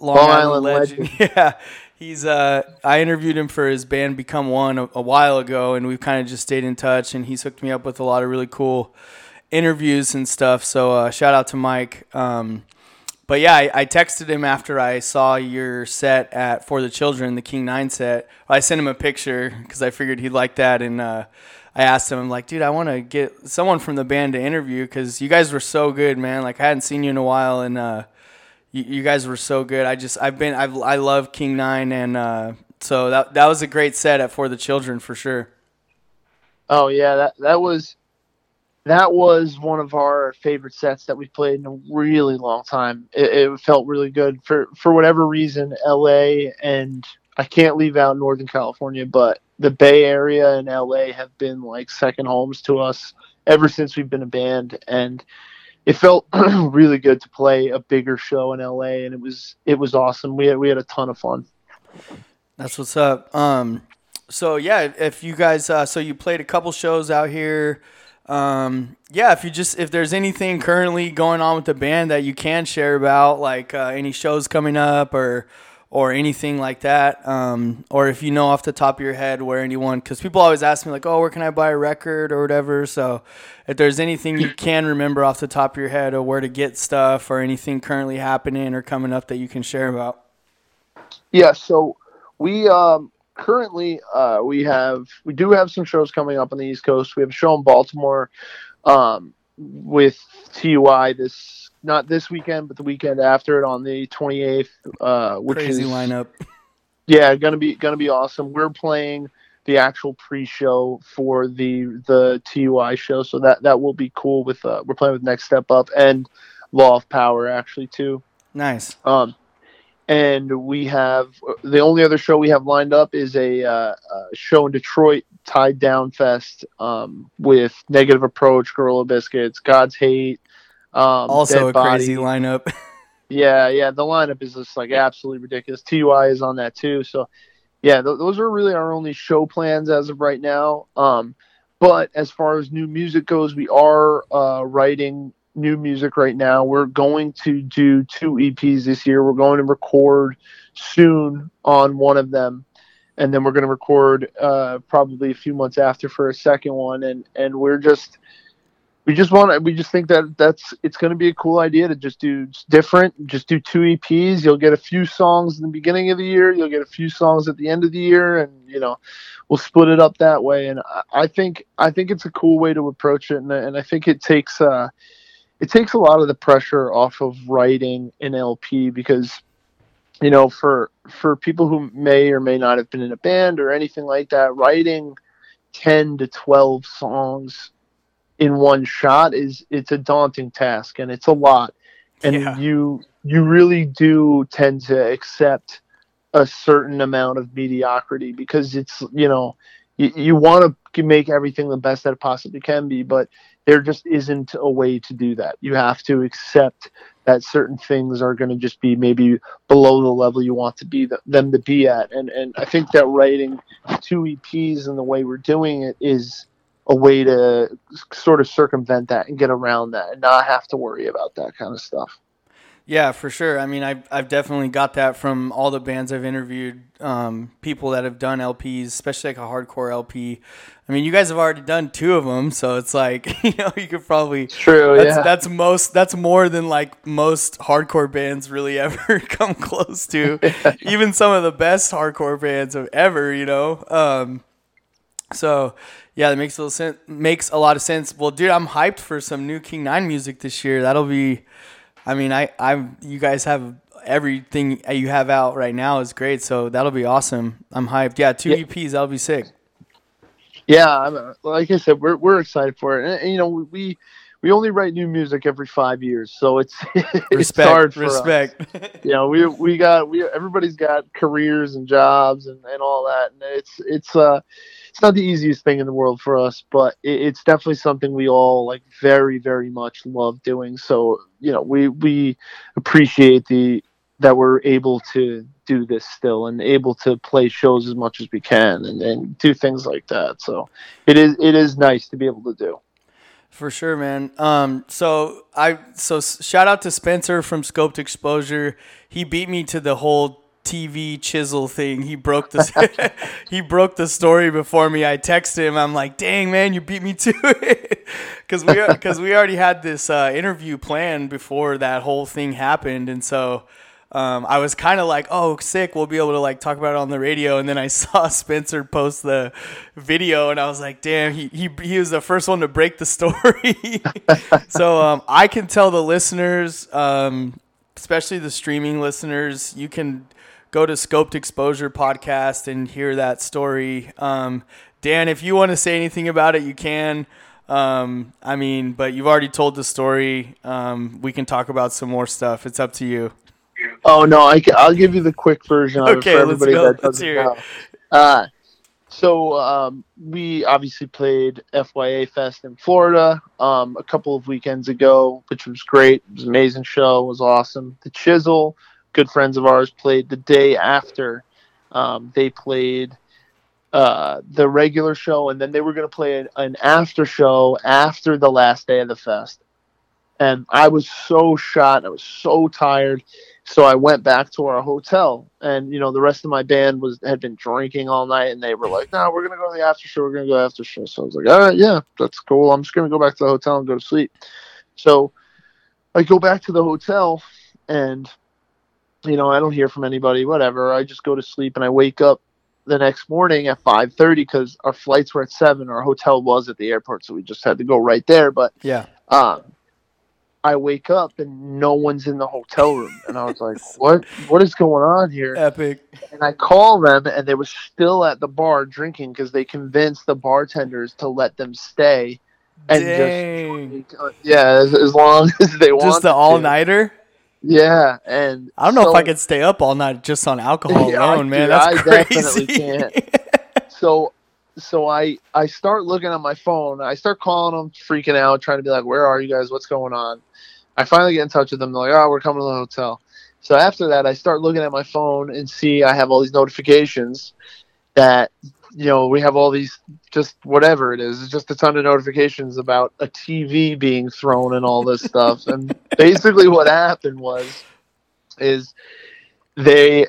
Long, Long Island, Island legend. Yeah, he's. Uh, I interviewed him for his band Become One a, a while ago, and we've kind of just stayed in touch. And he's hooked me up with a lot of really cool interviews and stuff. So uh, shout out to Mike. Um, but yeah, I, I texted him after I saw your set at For the Children, the King Nine set. I sent him a picture because I figured he'd like that, and uh, I asked him, I'm like, dude, I want to get someone from the band to interview because you guys were so good, man. Like I hadn't seen you in a while, and uh, you, you guys were so good. I just I've been I've I love King Nine, and uh, so that that was a great set at For the Children for sure. Oh yeah, that that was that was one of our favorite sets that we've played in a really long time. It, it felt really good for for whatever reason. L.A. and I can't leave out Northern California, but the Bay Area and L.A. have been like second homes to us ever since we've been a band, and it felt really good to play a bigger show in L.A. and it was it was awesome. We had we had a ton of fun. That's what's up. Um, so yeah, if you guys, uh, so you played a couple shows out here. um, yeah, if you just if there's anything currently going on with the band that you can share about, like uh, any shows coming up or or anything like that, um, or if you know off the top of your head where anyone, because people always ask me like, oh, where can I buy a record or whatever. So if there's anything you can remember off the top of your head or where to get stuff or anything currently happening or coming up that you can share about. Yeah, so we um currently uh we have we do have some shows coming up on the East Coast. We have a show in Baltimore um with TUI this not this weekend but the weekend after it on the 28th uh which Crazy is lineup. yeah, gonna be gonna be awesome. We're playing the actual pre-show for the the TUI show, so that that will be cool. With uh, we're playing with Next Step Up and Law of Power actually too. Nice. Um, and we have the only other show we have lined up is a, uh, a show in Detroit, Tied Down Fest, um, with Negative Approach, Gorilla Biscuits, God's Hate. Um, Also a Body. crazy lineup. Yeah, yeah, the lineup is just like absolutely ridiculous. TUI is on that too, so yeah, th- those are really our only show plans as of right now. Um, but as far as new music goes, we are uh, writing new music right now. We're going to do two EPs this year. We're going to record soon on one of them, and then we're going to record uh, probably a few months after for a second one. And and we're just we just want we just think that that's it's going to be a cool idea to just do different just do two eps you'll get a few songs in the beginning of the year you'll get a few songs at the end of the year and you know we'll split it up that way. And i, I think i think it's a cool way to approach it and, and i think it takes uh it takes a lot of the pressure off of writing an lp because you know for for people who may or may not have been in a band or anything like that writing 10 to 12 songs in one shot is it's a daunting task and it's a lot. And Yeah. you you really do tend to accept a certain amount of mediocrity because it's you know you, you want to make everything the best that it possibly can be but there just isn't a way to do that. You have to accept that certain things are going to just be maybe below the level you want to be th- them to be at. And and i think that writing two eps and the way we're doing it is a way to sort of circumvent that and get around that and not have to worry about that kind of stuff. Yeah, for sure. I mean, I've, I've definitely got that from all the bands I've interviewed, um, people that have done LPs, especially like a hardcore LP. I mean, you guys have already done two of them, so it's like you know you could probably True, That's, yeah. that's most. That's more than like most hardcore bands really ever come close to. Even some of the best hardcore bands of ever, you know. Um, so yeah, that makes a little sense. Makes a lot of sense. Well, dude, I'm hyped for some new King Nine music this year. That'll be. I mean, I I you guys have everything you have out right now is great. So that'll be awesome. I'm hyped. Yeah, two Yeah. EPs. That'll be sick. Yeah, I'm, like I said, we're we're excited for it. And, and, you know, we we only write new music every five years, so it's it's Respect. hard for us. respect. You know, we we got we everybody's got careers and jobs and, and all that, and it's it's uh it's not the easiest thing in the world for us, but it, it's definitely something we all like very very much love doing. So you know, we we appreciate the that we're able to do this still and able to play shows as much as we can and, and do things like that. So it is it is nice to be able to do. For sure, man. Um, so I so shout out to Spencer from Scoped Exposure. He beat me to the whole TV chisel thing. He broke the he broke the story before me. I texted him. I'm like, "Dang, man, you beat me to it," because we because we already had this uh, interview planned before that whole thing happened, and so. Um, I was kind of like, oh, sick. We'll be able to like talk about it on the radio. And then I saw Spencer post the video, and I was like, damn, he he, he was the first one to break the story. so um, I can tell the listeners, um, especially the streaming listeners, you can go to Scoped Exposure podcast and hear that story. Um, Dan, if you want to say anything about it, you can. Um, I mean, but you've already told the story. Um, we can talk about some more stuff. It's up to you. Oh no, I, will give you the quick version of Okay, it for let's go. that Let's doesn't hear it. know. Uh, so um, we obviously played FYA Fest in Florida um, a couple of weekends ago, which was great. It was an amazing show. It was awesome. The Chisel, good friends of ours, played the day after. Um, they played uh, the regular show, and then they were going to play an, an after show after the last day of the fest. And I was so shot. I was so tired. So I went back to our hotel, and you know the rest of my band was had been drinking all night, and they were like, "No, we're gonna go to the after show. We're gonna go after show." So I was like, "All right, yeah, that's cool. I'm just gonna go back to the hotel and go to sleep." So I go back to the hotel, and you know I don't hear from anybody. Whatever. I just go to sleep, and I wake up the next morning at 5:30 because our flights were at seven. Our hotel was at the airport, so we just had to go right there. But Yeah. um, I wake up and no one's in the hotel room, and I was like, "What? What is going on here?" Epic. And I call them, and they were still at the bar drinking because they convinced the bartenders to let them stay. And Dang. just yeah, as, as long as they want. Just the all nighter. Yeah, and I don't know if I could stay up all night just on alcohol Yeah, I- alone, man. dude, That's I crazy. definitely can't. so so I I start looking at my phone. I start calling them, freaking out, trying to be like, "Where are you guys? What's going on?" I finally get in touch with them. They're like, "Oh, we're coming to the hotel." So after that, I start looking at my phone and see I have all these notifications that you know we have all these just whatever it is. It's just a ton of notifications about a TV being thrown and all this stuff. And basically, what happened was is they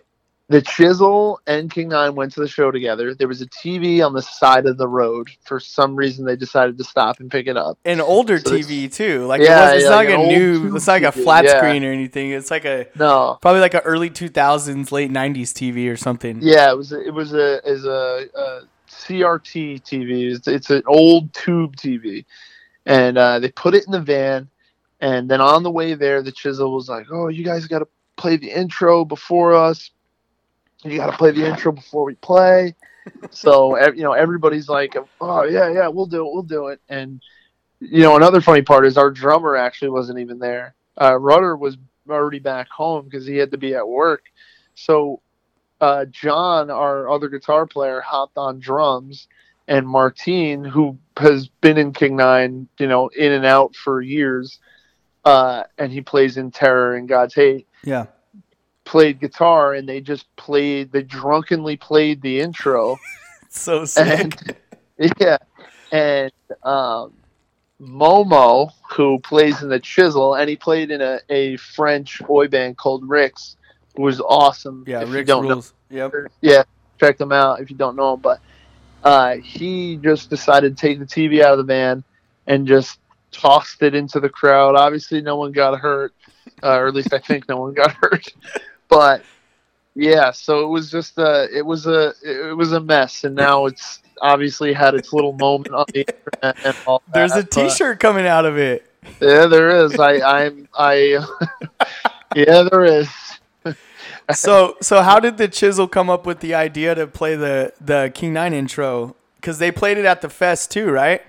the chisel and king nine went to the show together there was a tv on the side of the road for some reason they decided to stop and pick it up An older So TV too. Like Yeah, it was, it's yeah, not like like a new. It's like a TV, flat yeah. screen or anything. It's like a no probably like a early 2000s, late 90s TV or something. yeah it was it was a is a, a crt tv it's, it's an old tube tv and uh, they put it in the van and then on the way there the chisel was like oh you guys got to play the intro before us you got to play the intro before we play. So you know everybody's like oh yeah yeah we'll do it we'll do it. And you know another funny part is our drummer actually wasn't even there. Uh, rudder was already back home because he had to be at work. So uh, john our other guitar player hopped on drums and martine who has been in king nine you know in and out for years uh, and he plays in terror and god's hate. Yeah. Played guitar and they just played they drunkenly played the intro so sick. and yeah and um momo who plays in the chisel and he played in a, a french boy band called rick's who was awesome yeah, if you Rick's rules. Yep. yeah check them out if you don't know him but uh he just decided to take the tv out of the van and just tossed it into the crowd obviously no one got hurt uh, or at least i think no one got hurt but yeah so it was just a it was a it was a mess and now it's obviously had its little moment on the internet and all There's a that, but- T-shirt coming out of it. yeah there is i i'm i yeah there is So so how did the Chisel come up with the idea to play the the King Nine intro? Because they played it at the fest too, right?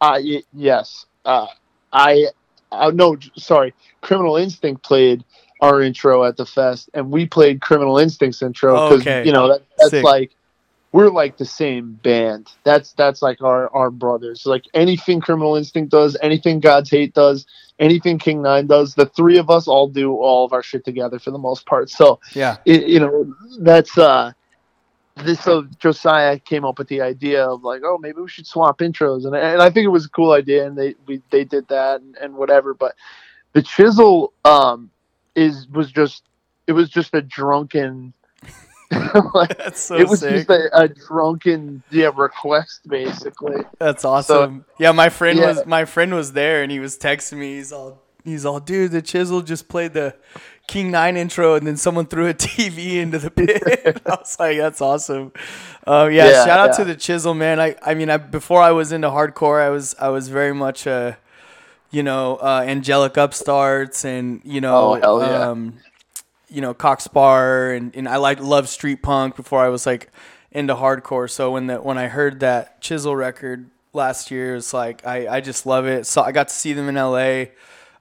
Uh, y- yes. Uh, I, uh, no, sorry. Criminal Instinct played our intro at the fest, and we played Criminal Instinct's intro because Okay. you know that, that's Sick. like we're like the same band. That's that's like our our brothers. Like anything Criminal Instinct does, anything God's Hate does, anything King Nine does, the three of us all do all of our shit together for the most part. So Yeah. it, you know that's uh this so josiah came up with the idea of like oh maybe we should swap intros and, and i think it was a cool idea and they we they did that and, and whatever but the chisel um is was just it was just a drunken like, That's so it was sick. just a, a drunken yeah request basically That's awesome. yeah, my friend yeah. was my friend was there and he was texting me. He's all he's all, dude, the Chisel just played the King Nine intro and then someone threw a TV into the pit. I was like, that's awesome. Uh, yeah, Yeah, shout out to the Chisel, man. I I mean, I, before I was into hardcore, I was I was very much uh, you know, uh, angelic upstarts and you know, Oh, yeah. um, you know, Cock Sparrer and, and I like love street punk before I was like into hardcore. So when the when I heard that Chisel record last year, it's like I, I just love it. So I got to see them in LA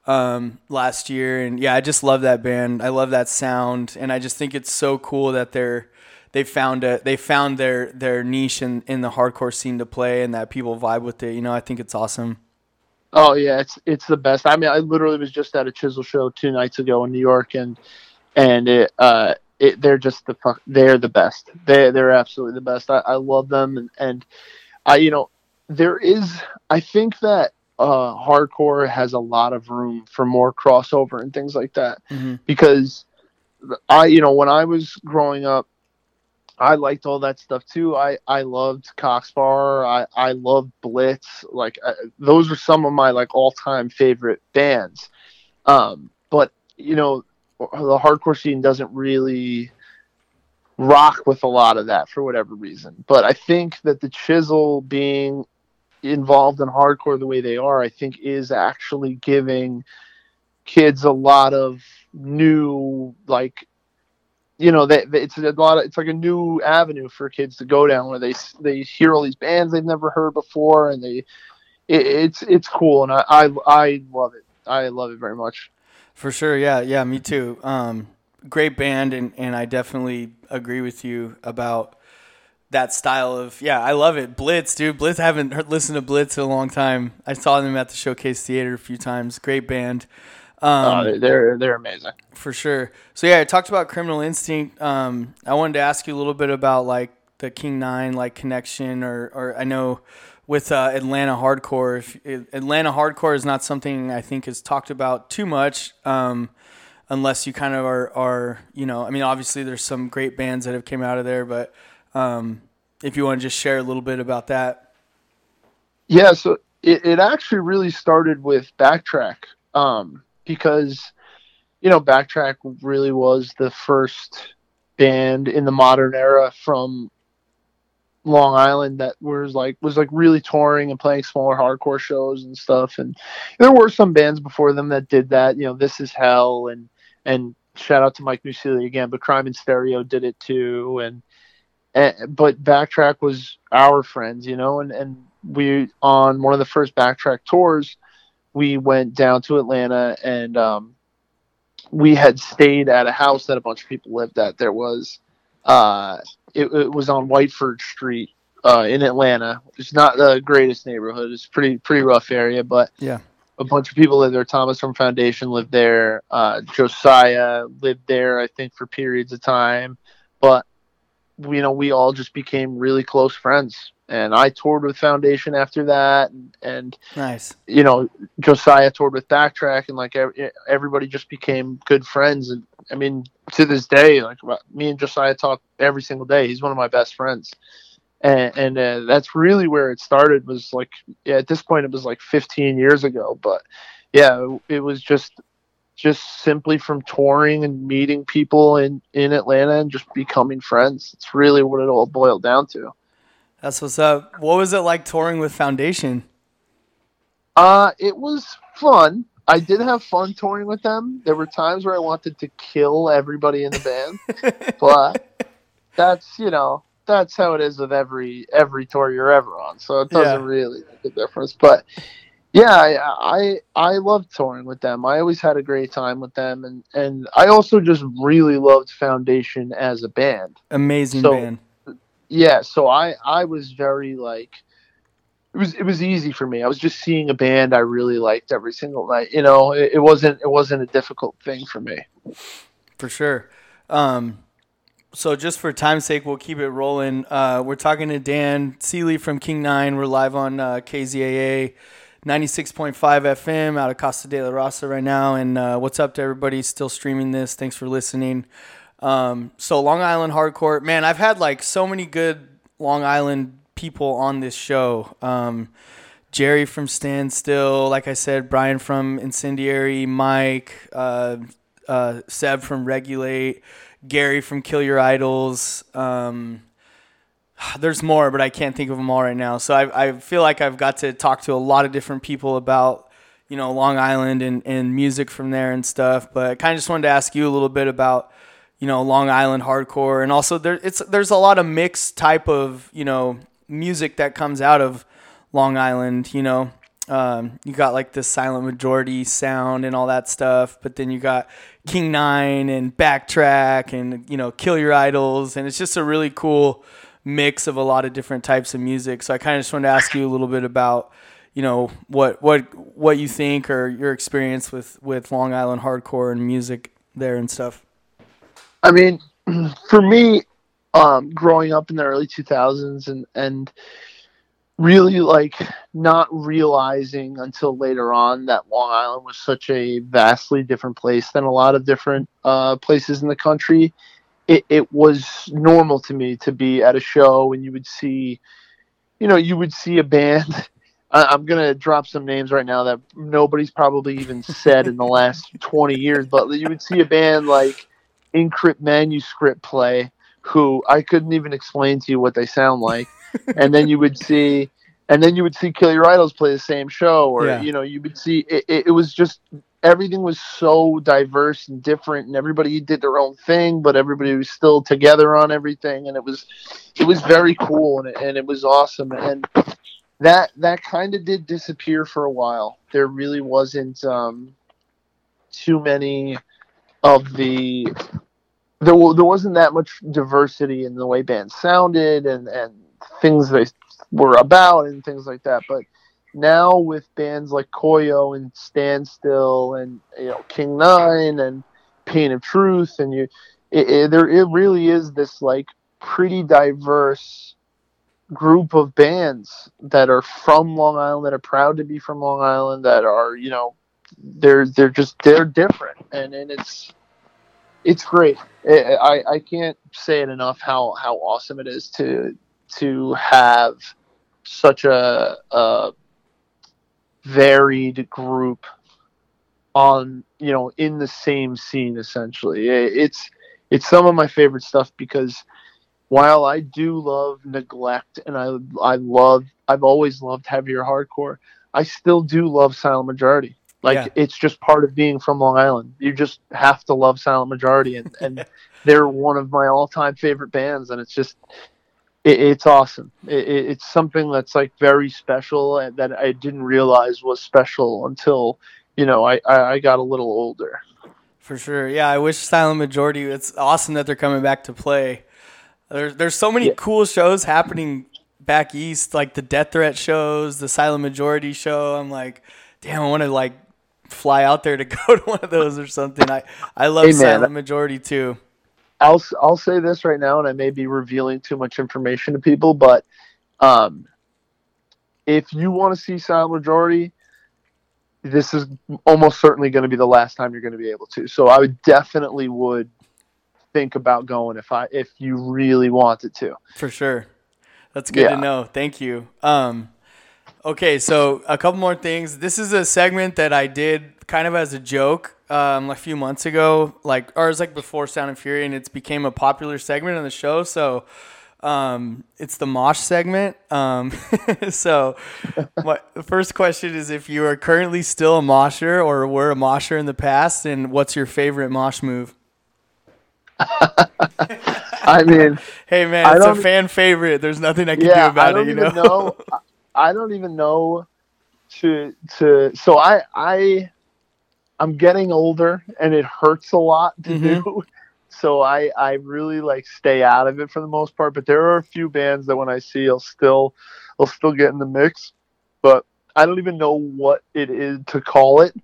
um, last year, and yeah, I just love that band. I love that sound, and I just think it's so cool that they're they found a they found their their niche in, in the hardcore scene to play, and that people vibe with it. You know, I think it's awesome. Oh yeah, it's it's the best. I mean, I literally was just at a Chisel show two nights ago in New York, and and it uh, it, they're just the fuck. They're the best. They they're absolutely the best. I, I love them, and, and I you know there is. I think that uh, hardcore has a lot of room for more crossover and things like that Mhm. because I you know when I was growing up. I liked all that stuff too. I, I loved Cock Sparrer. I, I loved Blitz. Like uh, those are some of my like all time favorite bands. Um, but you know, the hardcore scene doesn't really rock with a lot of that for whatever reason. But I think that the Chisel being involved in hardcore the way they are, I think is actually giving kids a lot of new like you know they- it's a lot of, it's like a new avenue for kids to go down where they they hear all these bands they've never heard before and they it, it's it's cool and I, I I love it I love it very much For sure, yeah, yeah, me too. Um, great band, and, and I definitely agree with you about that style of yeah. I love it. Blitz, dude. Blitz. I haven't heard, listened to Blitz in a long time. I saw them at the Showcase Theater a few times. Great band. Um, uh, they're they're amazing for sure. So yeah, I talked about Criminal Instinct. Um, I wanted to ask you a little bit about like the King Nine like connection, or or I know with uh, Atlanta hardcore. If Atlanta hardcore is not something I think is talked about too much, um, unless you kind of are are you know. I mean, obviously there's some great bands that have came out of there, but um, if you want to just share a little bit about that. Yeah, so it, it actually really started with Backtrack um, because, you know, Backtrack really was the first band in the modern era from Long Island that was like was like really touring and playing smaller hardcore shows and stuff. And there were some bands before them that did that. You know, This Is Hell and and shout out to Mike Musili again, but Crime in Stereo did it too. And and, but Backtrack was our friends, you know, and, and we on one of the first Backtrack tours, we went down to Atlanta and um, we had stayed at a house that a bunch of people lived at. There was, uh, it, it was on Whiteford Street uh, in Atlanta. It's not the greatest neighborhood. It's pretty pretty rough area, but Yeah. a bunch of people lived there. Thomas from Foundation lived there. Uh, Josiah lived there, I think, for periods of time. But you know, we all just became really close friends. And I toured with Foundation after that, and, and Nice. you know, Josiah toured with Backtrack, and like everybody just became good friends. And I mean, to this day, like me and Josiah talk every single day. He's one of my best friends, and, and uh, that's really where it started. Was like, yeah, at this point, it was like 15 years ago, but yeah, it was just just simply from touring and meeting people in in Atlanta and just becoming friends. It's really what it all boiled down to. That's what's up. What was it like touring with Foundation? Uh, it was fun. I did have fun touring with them. There were times where I wanted to kill everybody in the band, but that's you know that's how it is with every every tour you're ever on. So it doesn't Yeah. really make a difference. But yeah, I, I I loved touring with them. I always had a great time with them, and and I also just really loved Foundation as a band. Amazing So- band. yeah so i i was very like it was it was easy for me i was just seeing a band i really liked every single night you know it, it wasn't it wasn't a difficult thing for me For sure. Um, so just for time's sake, we'll keep it rolling. Uh, we're talking to Dan Seeley from King Nine. We're live on uh, KZAA 96.5 FM out of Casa de la Raza right now. And uh, what's up to everybody still streaming this? Thanks for listening. Um, so Long Island Hardcore, man, I've had like so many good Long Island people on this show. Um, Jerry from Standstill, like I said, Brian from Incendiary, Mike, uh, uh, Seb from Regulate, Gary from Kill Your Idols. Um, there's more, but I can't think of them all right now. So I, I feel like I've got to talk to a lot of different people about, you know, Long Island and, and music from there and stuff. But I kind of just wanted to ask you a little bit about, you know, Long Island hardcore, and also there it's there's a lot of mixed type of you know music that comes out of Long Island. You know, um, you got like the silent majority sound and all that stuff, but then you got King Nine and Backtrack and you know Kill Your Idols, and it's just a really cool mix of a lot of different types of music. So I kind of just wanted to ask you a little bit about you know what what what you think or your experience with with Long Island hardcore and music there and stuff. i mean for me, um, growing up in the early 2000s and and really like not realizing until later on that Long Island was such a vastly different place than a lot of different uh, places in the country. It, it was normal to me to be at a show and you would see, you know, you would see a band. I- I'm gonna drop some names right now that nobody's probably even said in the last 20 years, but you would see a band like Encrypt Manuscript play, who I couldn't even explain to you what they sound like and then you would see and then you would see kill your idols play the same show or Yeah. you know you would see it, it, it was just everything was so diverse and different and everybody did their own thing but everybody was still together on everything and it was it was very cool and it, and it was awesome and that that kind of did disappear for a while there really wasn't um too many of the there, there wasn't that much diversity in the way bands sounded and, and things they were about and things like that. But now with bands like Koyo and Standstill and you know King Nine and Pain of Truth and you, it, it, there it really is this like pretty diverse group of bands that are from Long Island that are proud to be from Long Island that are you know they're they're just they're different and and it's it's great. I, I I can't say it enough how how awesome it is to to have such a, a varied group on you know in the same scene essentially. It's it's some of my favorite stuff because while I do love neglect and I I love I've always loved heavier hardcore, I still do love Silent Majority. Like Yeah. it's just part of being from Long Island. You just have to love Silent Majority, and, and they're one of my all-time favorite bands, and it's just it, it's awesome. It, it, it's something that's like very special and that I didn't realize was special until you know I, I, I got a little older. For sure. Yeah, I wish Silent Majority. It's awesome that they're coming back to play. There's there's so many Yeah. cool shows happening back east, like the Death Threat shows, the Silent Majority show. I'm like, damn, I want to like fly out there to go to one of those or something. I I love Hey. Silent Majority too. I'll I'll say this right now, and I may be revealing too much information to people, but um, if you want to see Silent Majority, this is almost certainly going to be the last time you're going to be able to. So I would definitely would think about going if I if you really wanted to. For sure. That's good to know. Thank you. Um, okay, so a couple more things. This is a segment that I did kind of as a joke um, a few months ago, like or it was like before Sound and Fury, and it's became a popular segment on the show. So um, it's the mosh segment. Um, so my, the first question is if you are currently still a mosher or were a mosher in the past, and what's your favorite mosh move? I mean, Hey man, it's a fan favorite. There's nothing I can yeah, do about I don't it. You even know. know. I don't even know to to. So I I I'm getting older, and it hurts a lot to Mhm. do. So I I really like stay out of it for the most part. But there are a few bands that when I see, I'll still I'll still get in the mix. But I don't even know what it is to call it.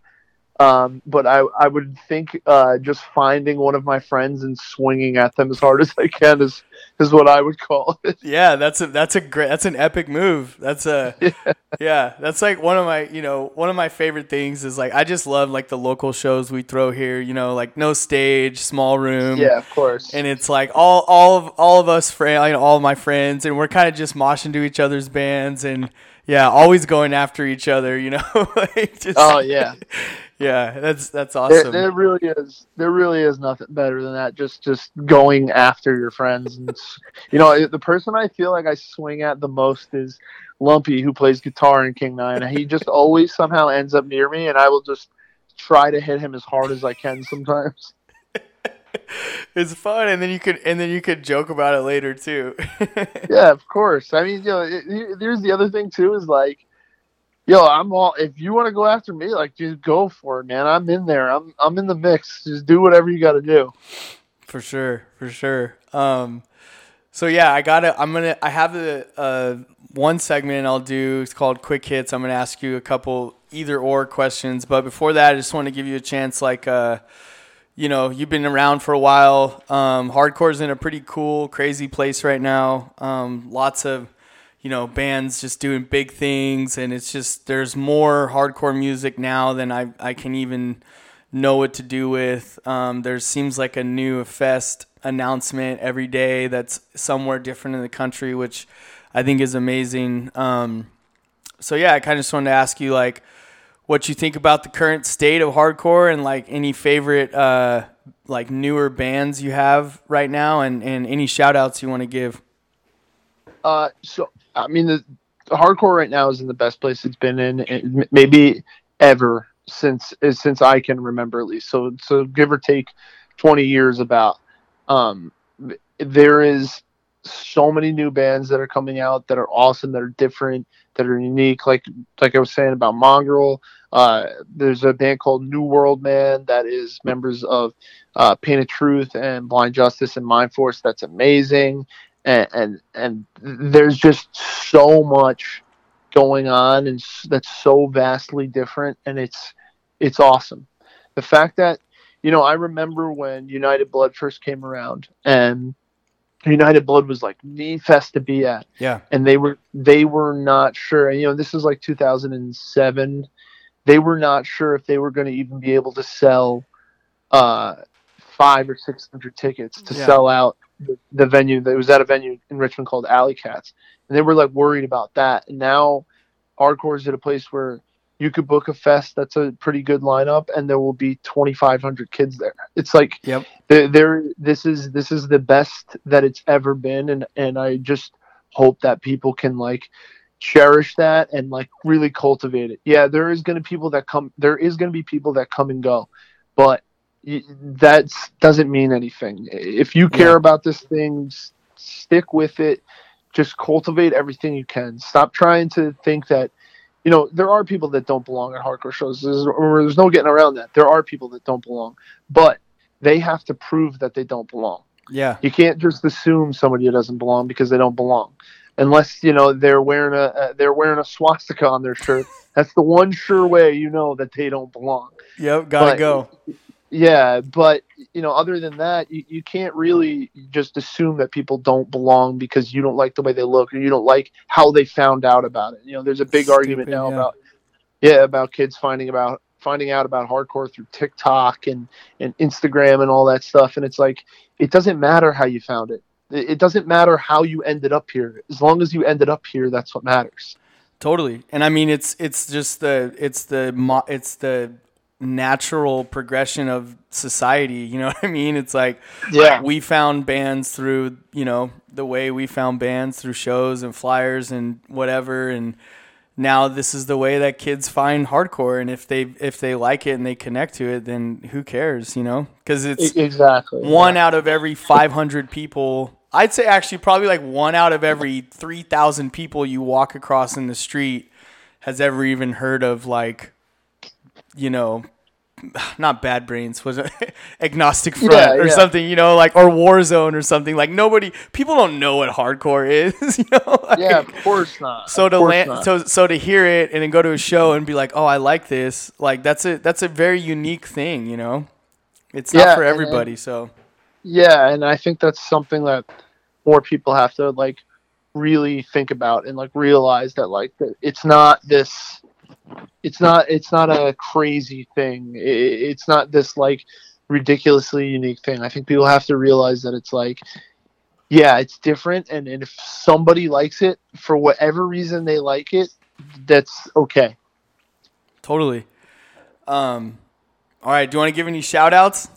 Um, but I, I would think uh, just finding one of my friends and swinging at them as hard as I can is, is what I would call it. Yeah, that's a that's a great that's an epic move. That's a yeah. that's like one of my you know one of my favorite things is like I just love like the local shows we throw here. You know, like no stage, small room. Yeah, of course. And it's like all all of all of us friends, you know, all of my friends, and we're kind of just moshing to each other's bands, and yeah, always going after each other. You know, like just, oh yeah. Yeah, that's that's awesome. there really is. There really is nothing better than that. Just, just going after your friends, and you know, the person I feel like I swing at the most is Lumpy, who plays guitar in King Nine. He just always somehow ends up near me, and I will just try to hit him as hard as I can. Sometimes. it's fun, and then you could and then you could joke about it later too. Yeah, of course. I mean, you know, it, there's the other thing too is like, yo, I'm all. If you want to go after me, like, just go for it, man. I'm in there. I'm, I'm in the mix. Just do whatever you got to do. For sure, for sure. Um, so yeah, I gotta. I'm gonna. I have the uh, one segment I'll do. It's called Quick Hits. I'm gonna ask you a couple either or questions. But before that, I just want to give you a chance. Like, uh, you know, you've been around for a while. Um, hardcore's in a pretty cool, crazy place right now. Um, lots of, you know, bands just doing big things, and it's just there's more hardcore music now than I I can even know what to do with. Um, there seems like a new fest announcement every day that's somewhere different in the country, which I think is amazing. Um, so yeah, I kind of just wanted to ask you like what you think about the current state of hardcore and like any favorite uh, like newer bands you have right now and, and any shout outs you want to give. Uh, so I mean, the, the hardcore right now is in the best place it's been in, maybe ever since since I can remember at least. So so give or take twenty years about. Um, there is so many new bands that are coming out that are awesome, that are different, that are unique. Like like I was saying about Mongrel. Uh, there's a band called New World Man that is members of uh, Pain of Truth and Blind Justice and Mind Force. That's amazing, and and, and there's just so much going on, and that's so vastly different, and it's it's awesome. The fact that you know, I remember when United Blood first came around, and United Blood was like the fest to be at Yeah. and they were they were not sure and you know this is like 2007 they were not sure if they were going to even be able to sell uh five or six hundred tickets to Yeah. sell out the, the venue that was at a venue in richmond called Alley Katz. And they were like worried about that. And now hardcore is at a place where you could book a fest that's a pretty good lineup and there will be 2500 kids there. It's like Yep. there, this is this is the best that it's ever been. And and i just hope that people can like cherish that and like really cultivate it. Yeah there is going to people that come there is going to be people that come and go. But that doesn't mean anything if you care Yeah. about this thing s- stick with it just cultivate everything you can stop trying to think that you know there are people that don't belong at hardcore shows there's, or there's no getting around that there are people that don't belong but they have to prove that they don't belong Yeah. you can't just assume somebody doesn't belong because they don't belong unless you know they're wearing a uh, they're wearing a swastika on their shirt that's the one sure way you know that they don't belong Yep. Gotta But- go. Yeah but you know other than that you, you can't really just assume that people don't belong because you don't like the way they look or you don't like how they found out about it you know there's a big argument now yeah. about yeah about kids finding about finding out about hardcore through tiktok and and instagram and all that stuff and it's like it doesn't matter how you found it it it doesn't matter how you ended up here as long as you ended up here that's what matters Totally. And I mean it's it's just the it's the it's the natural progression of society, you know what I mean? It's like Yeah. we found bands through, you know, the way we found bands through shows and flyers and whatever and now this is the way that kids find hardcore and if they if they like it and they connect to it then who cares, you know? Cuz it's exactly one out of every 500 people i'd say actually probably like one out of every 3000 people you walk across in the street has ever even heard of like you know not bad brains was it agnostic front Yeah, or yeah. something you know like or warzone or something like nobody people don't know what hardcore is you know Like, yeah of course not so to course land, not. so so to hear it and then go to a show and be like, oh, I like this. Like that's a that's a very unique thing, you know. It's not Yeah, for and- everybody. So Yeah, and I think that's something that more people have to like really think about and like realize that like it's not this it's not it's not a crazy thing. I- I- It's not this like ridiculously unique thing. I think people have to realize that it's like yeah, it's different and, and if somebody likes it for whatever reason they like it, that's okay. totally. Um, all right. Do you want to give any shout outs?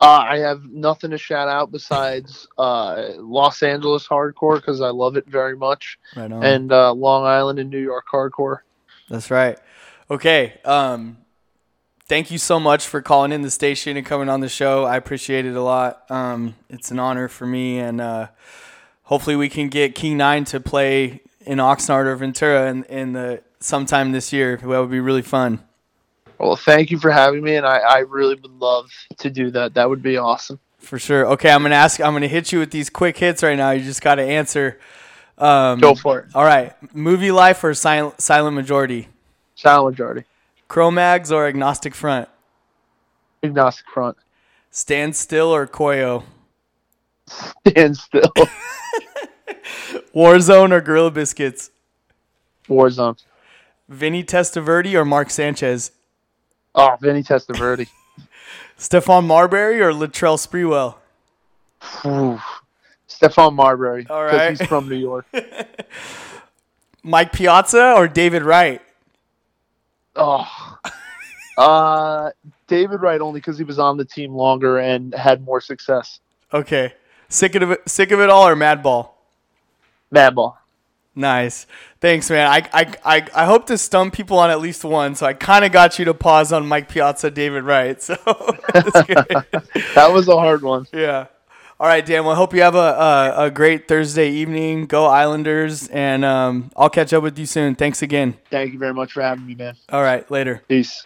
Uh, I have nothing to shout out besides uh, Los Angeles hardcore because I love it very much. Right and uh, Long Island and New York hardcore. That's right. Okay. Um, thank you so much for calling in the station and coming on the show. I appreciate it a lot. Um, it's an honor for me, and uh, hopefully we can get King Nine to play in Oxnard or Ventura in, in the sometime this year. That would be really fun. Well, thank you for having me, and I, I really would love to do that. That would be awesome. For sure. Okay, I'm gonna ask. I'm gonna hit you with these quick hits right now. You just got to answer. Um, Go for it. All right. Movie life or silent, silent majority? Silent majority, Cro-Mags or agnostic front? agnostic front, Stand still or Koyo? Stand still. Warzone or Gorilla Biscuits? Warzone. Vinny Testaverde or Mark Sanchez? Oh, Vinny Testaverde. Stephon Marbury or Latrell Sprewell? Ooh. Stephon Marbury. All Because he's from New York. Mike Piazza or David Wright? Oh. Uh, David Wright only because he was on the team longer and had more success. Okay. Sick of it, sick of it all or Madball? Madball. Nice. Thanks, man. I, I, I, I hope to stump people on at least one, so I kind of got you to pause on Mike Piazza, David Wright. So. That was a hard one. yeah. All right, Dan. Well, I hope you have a, a, a great Thursday evening. Go Islanders, and um, I'll catch up with you soon. Thanks again. Thank you very much for having me, man. All right, later. Peace.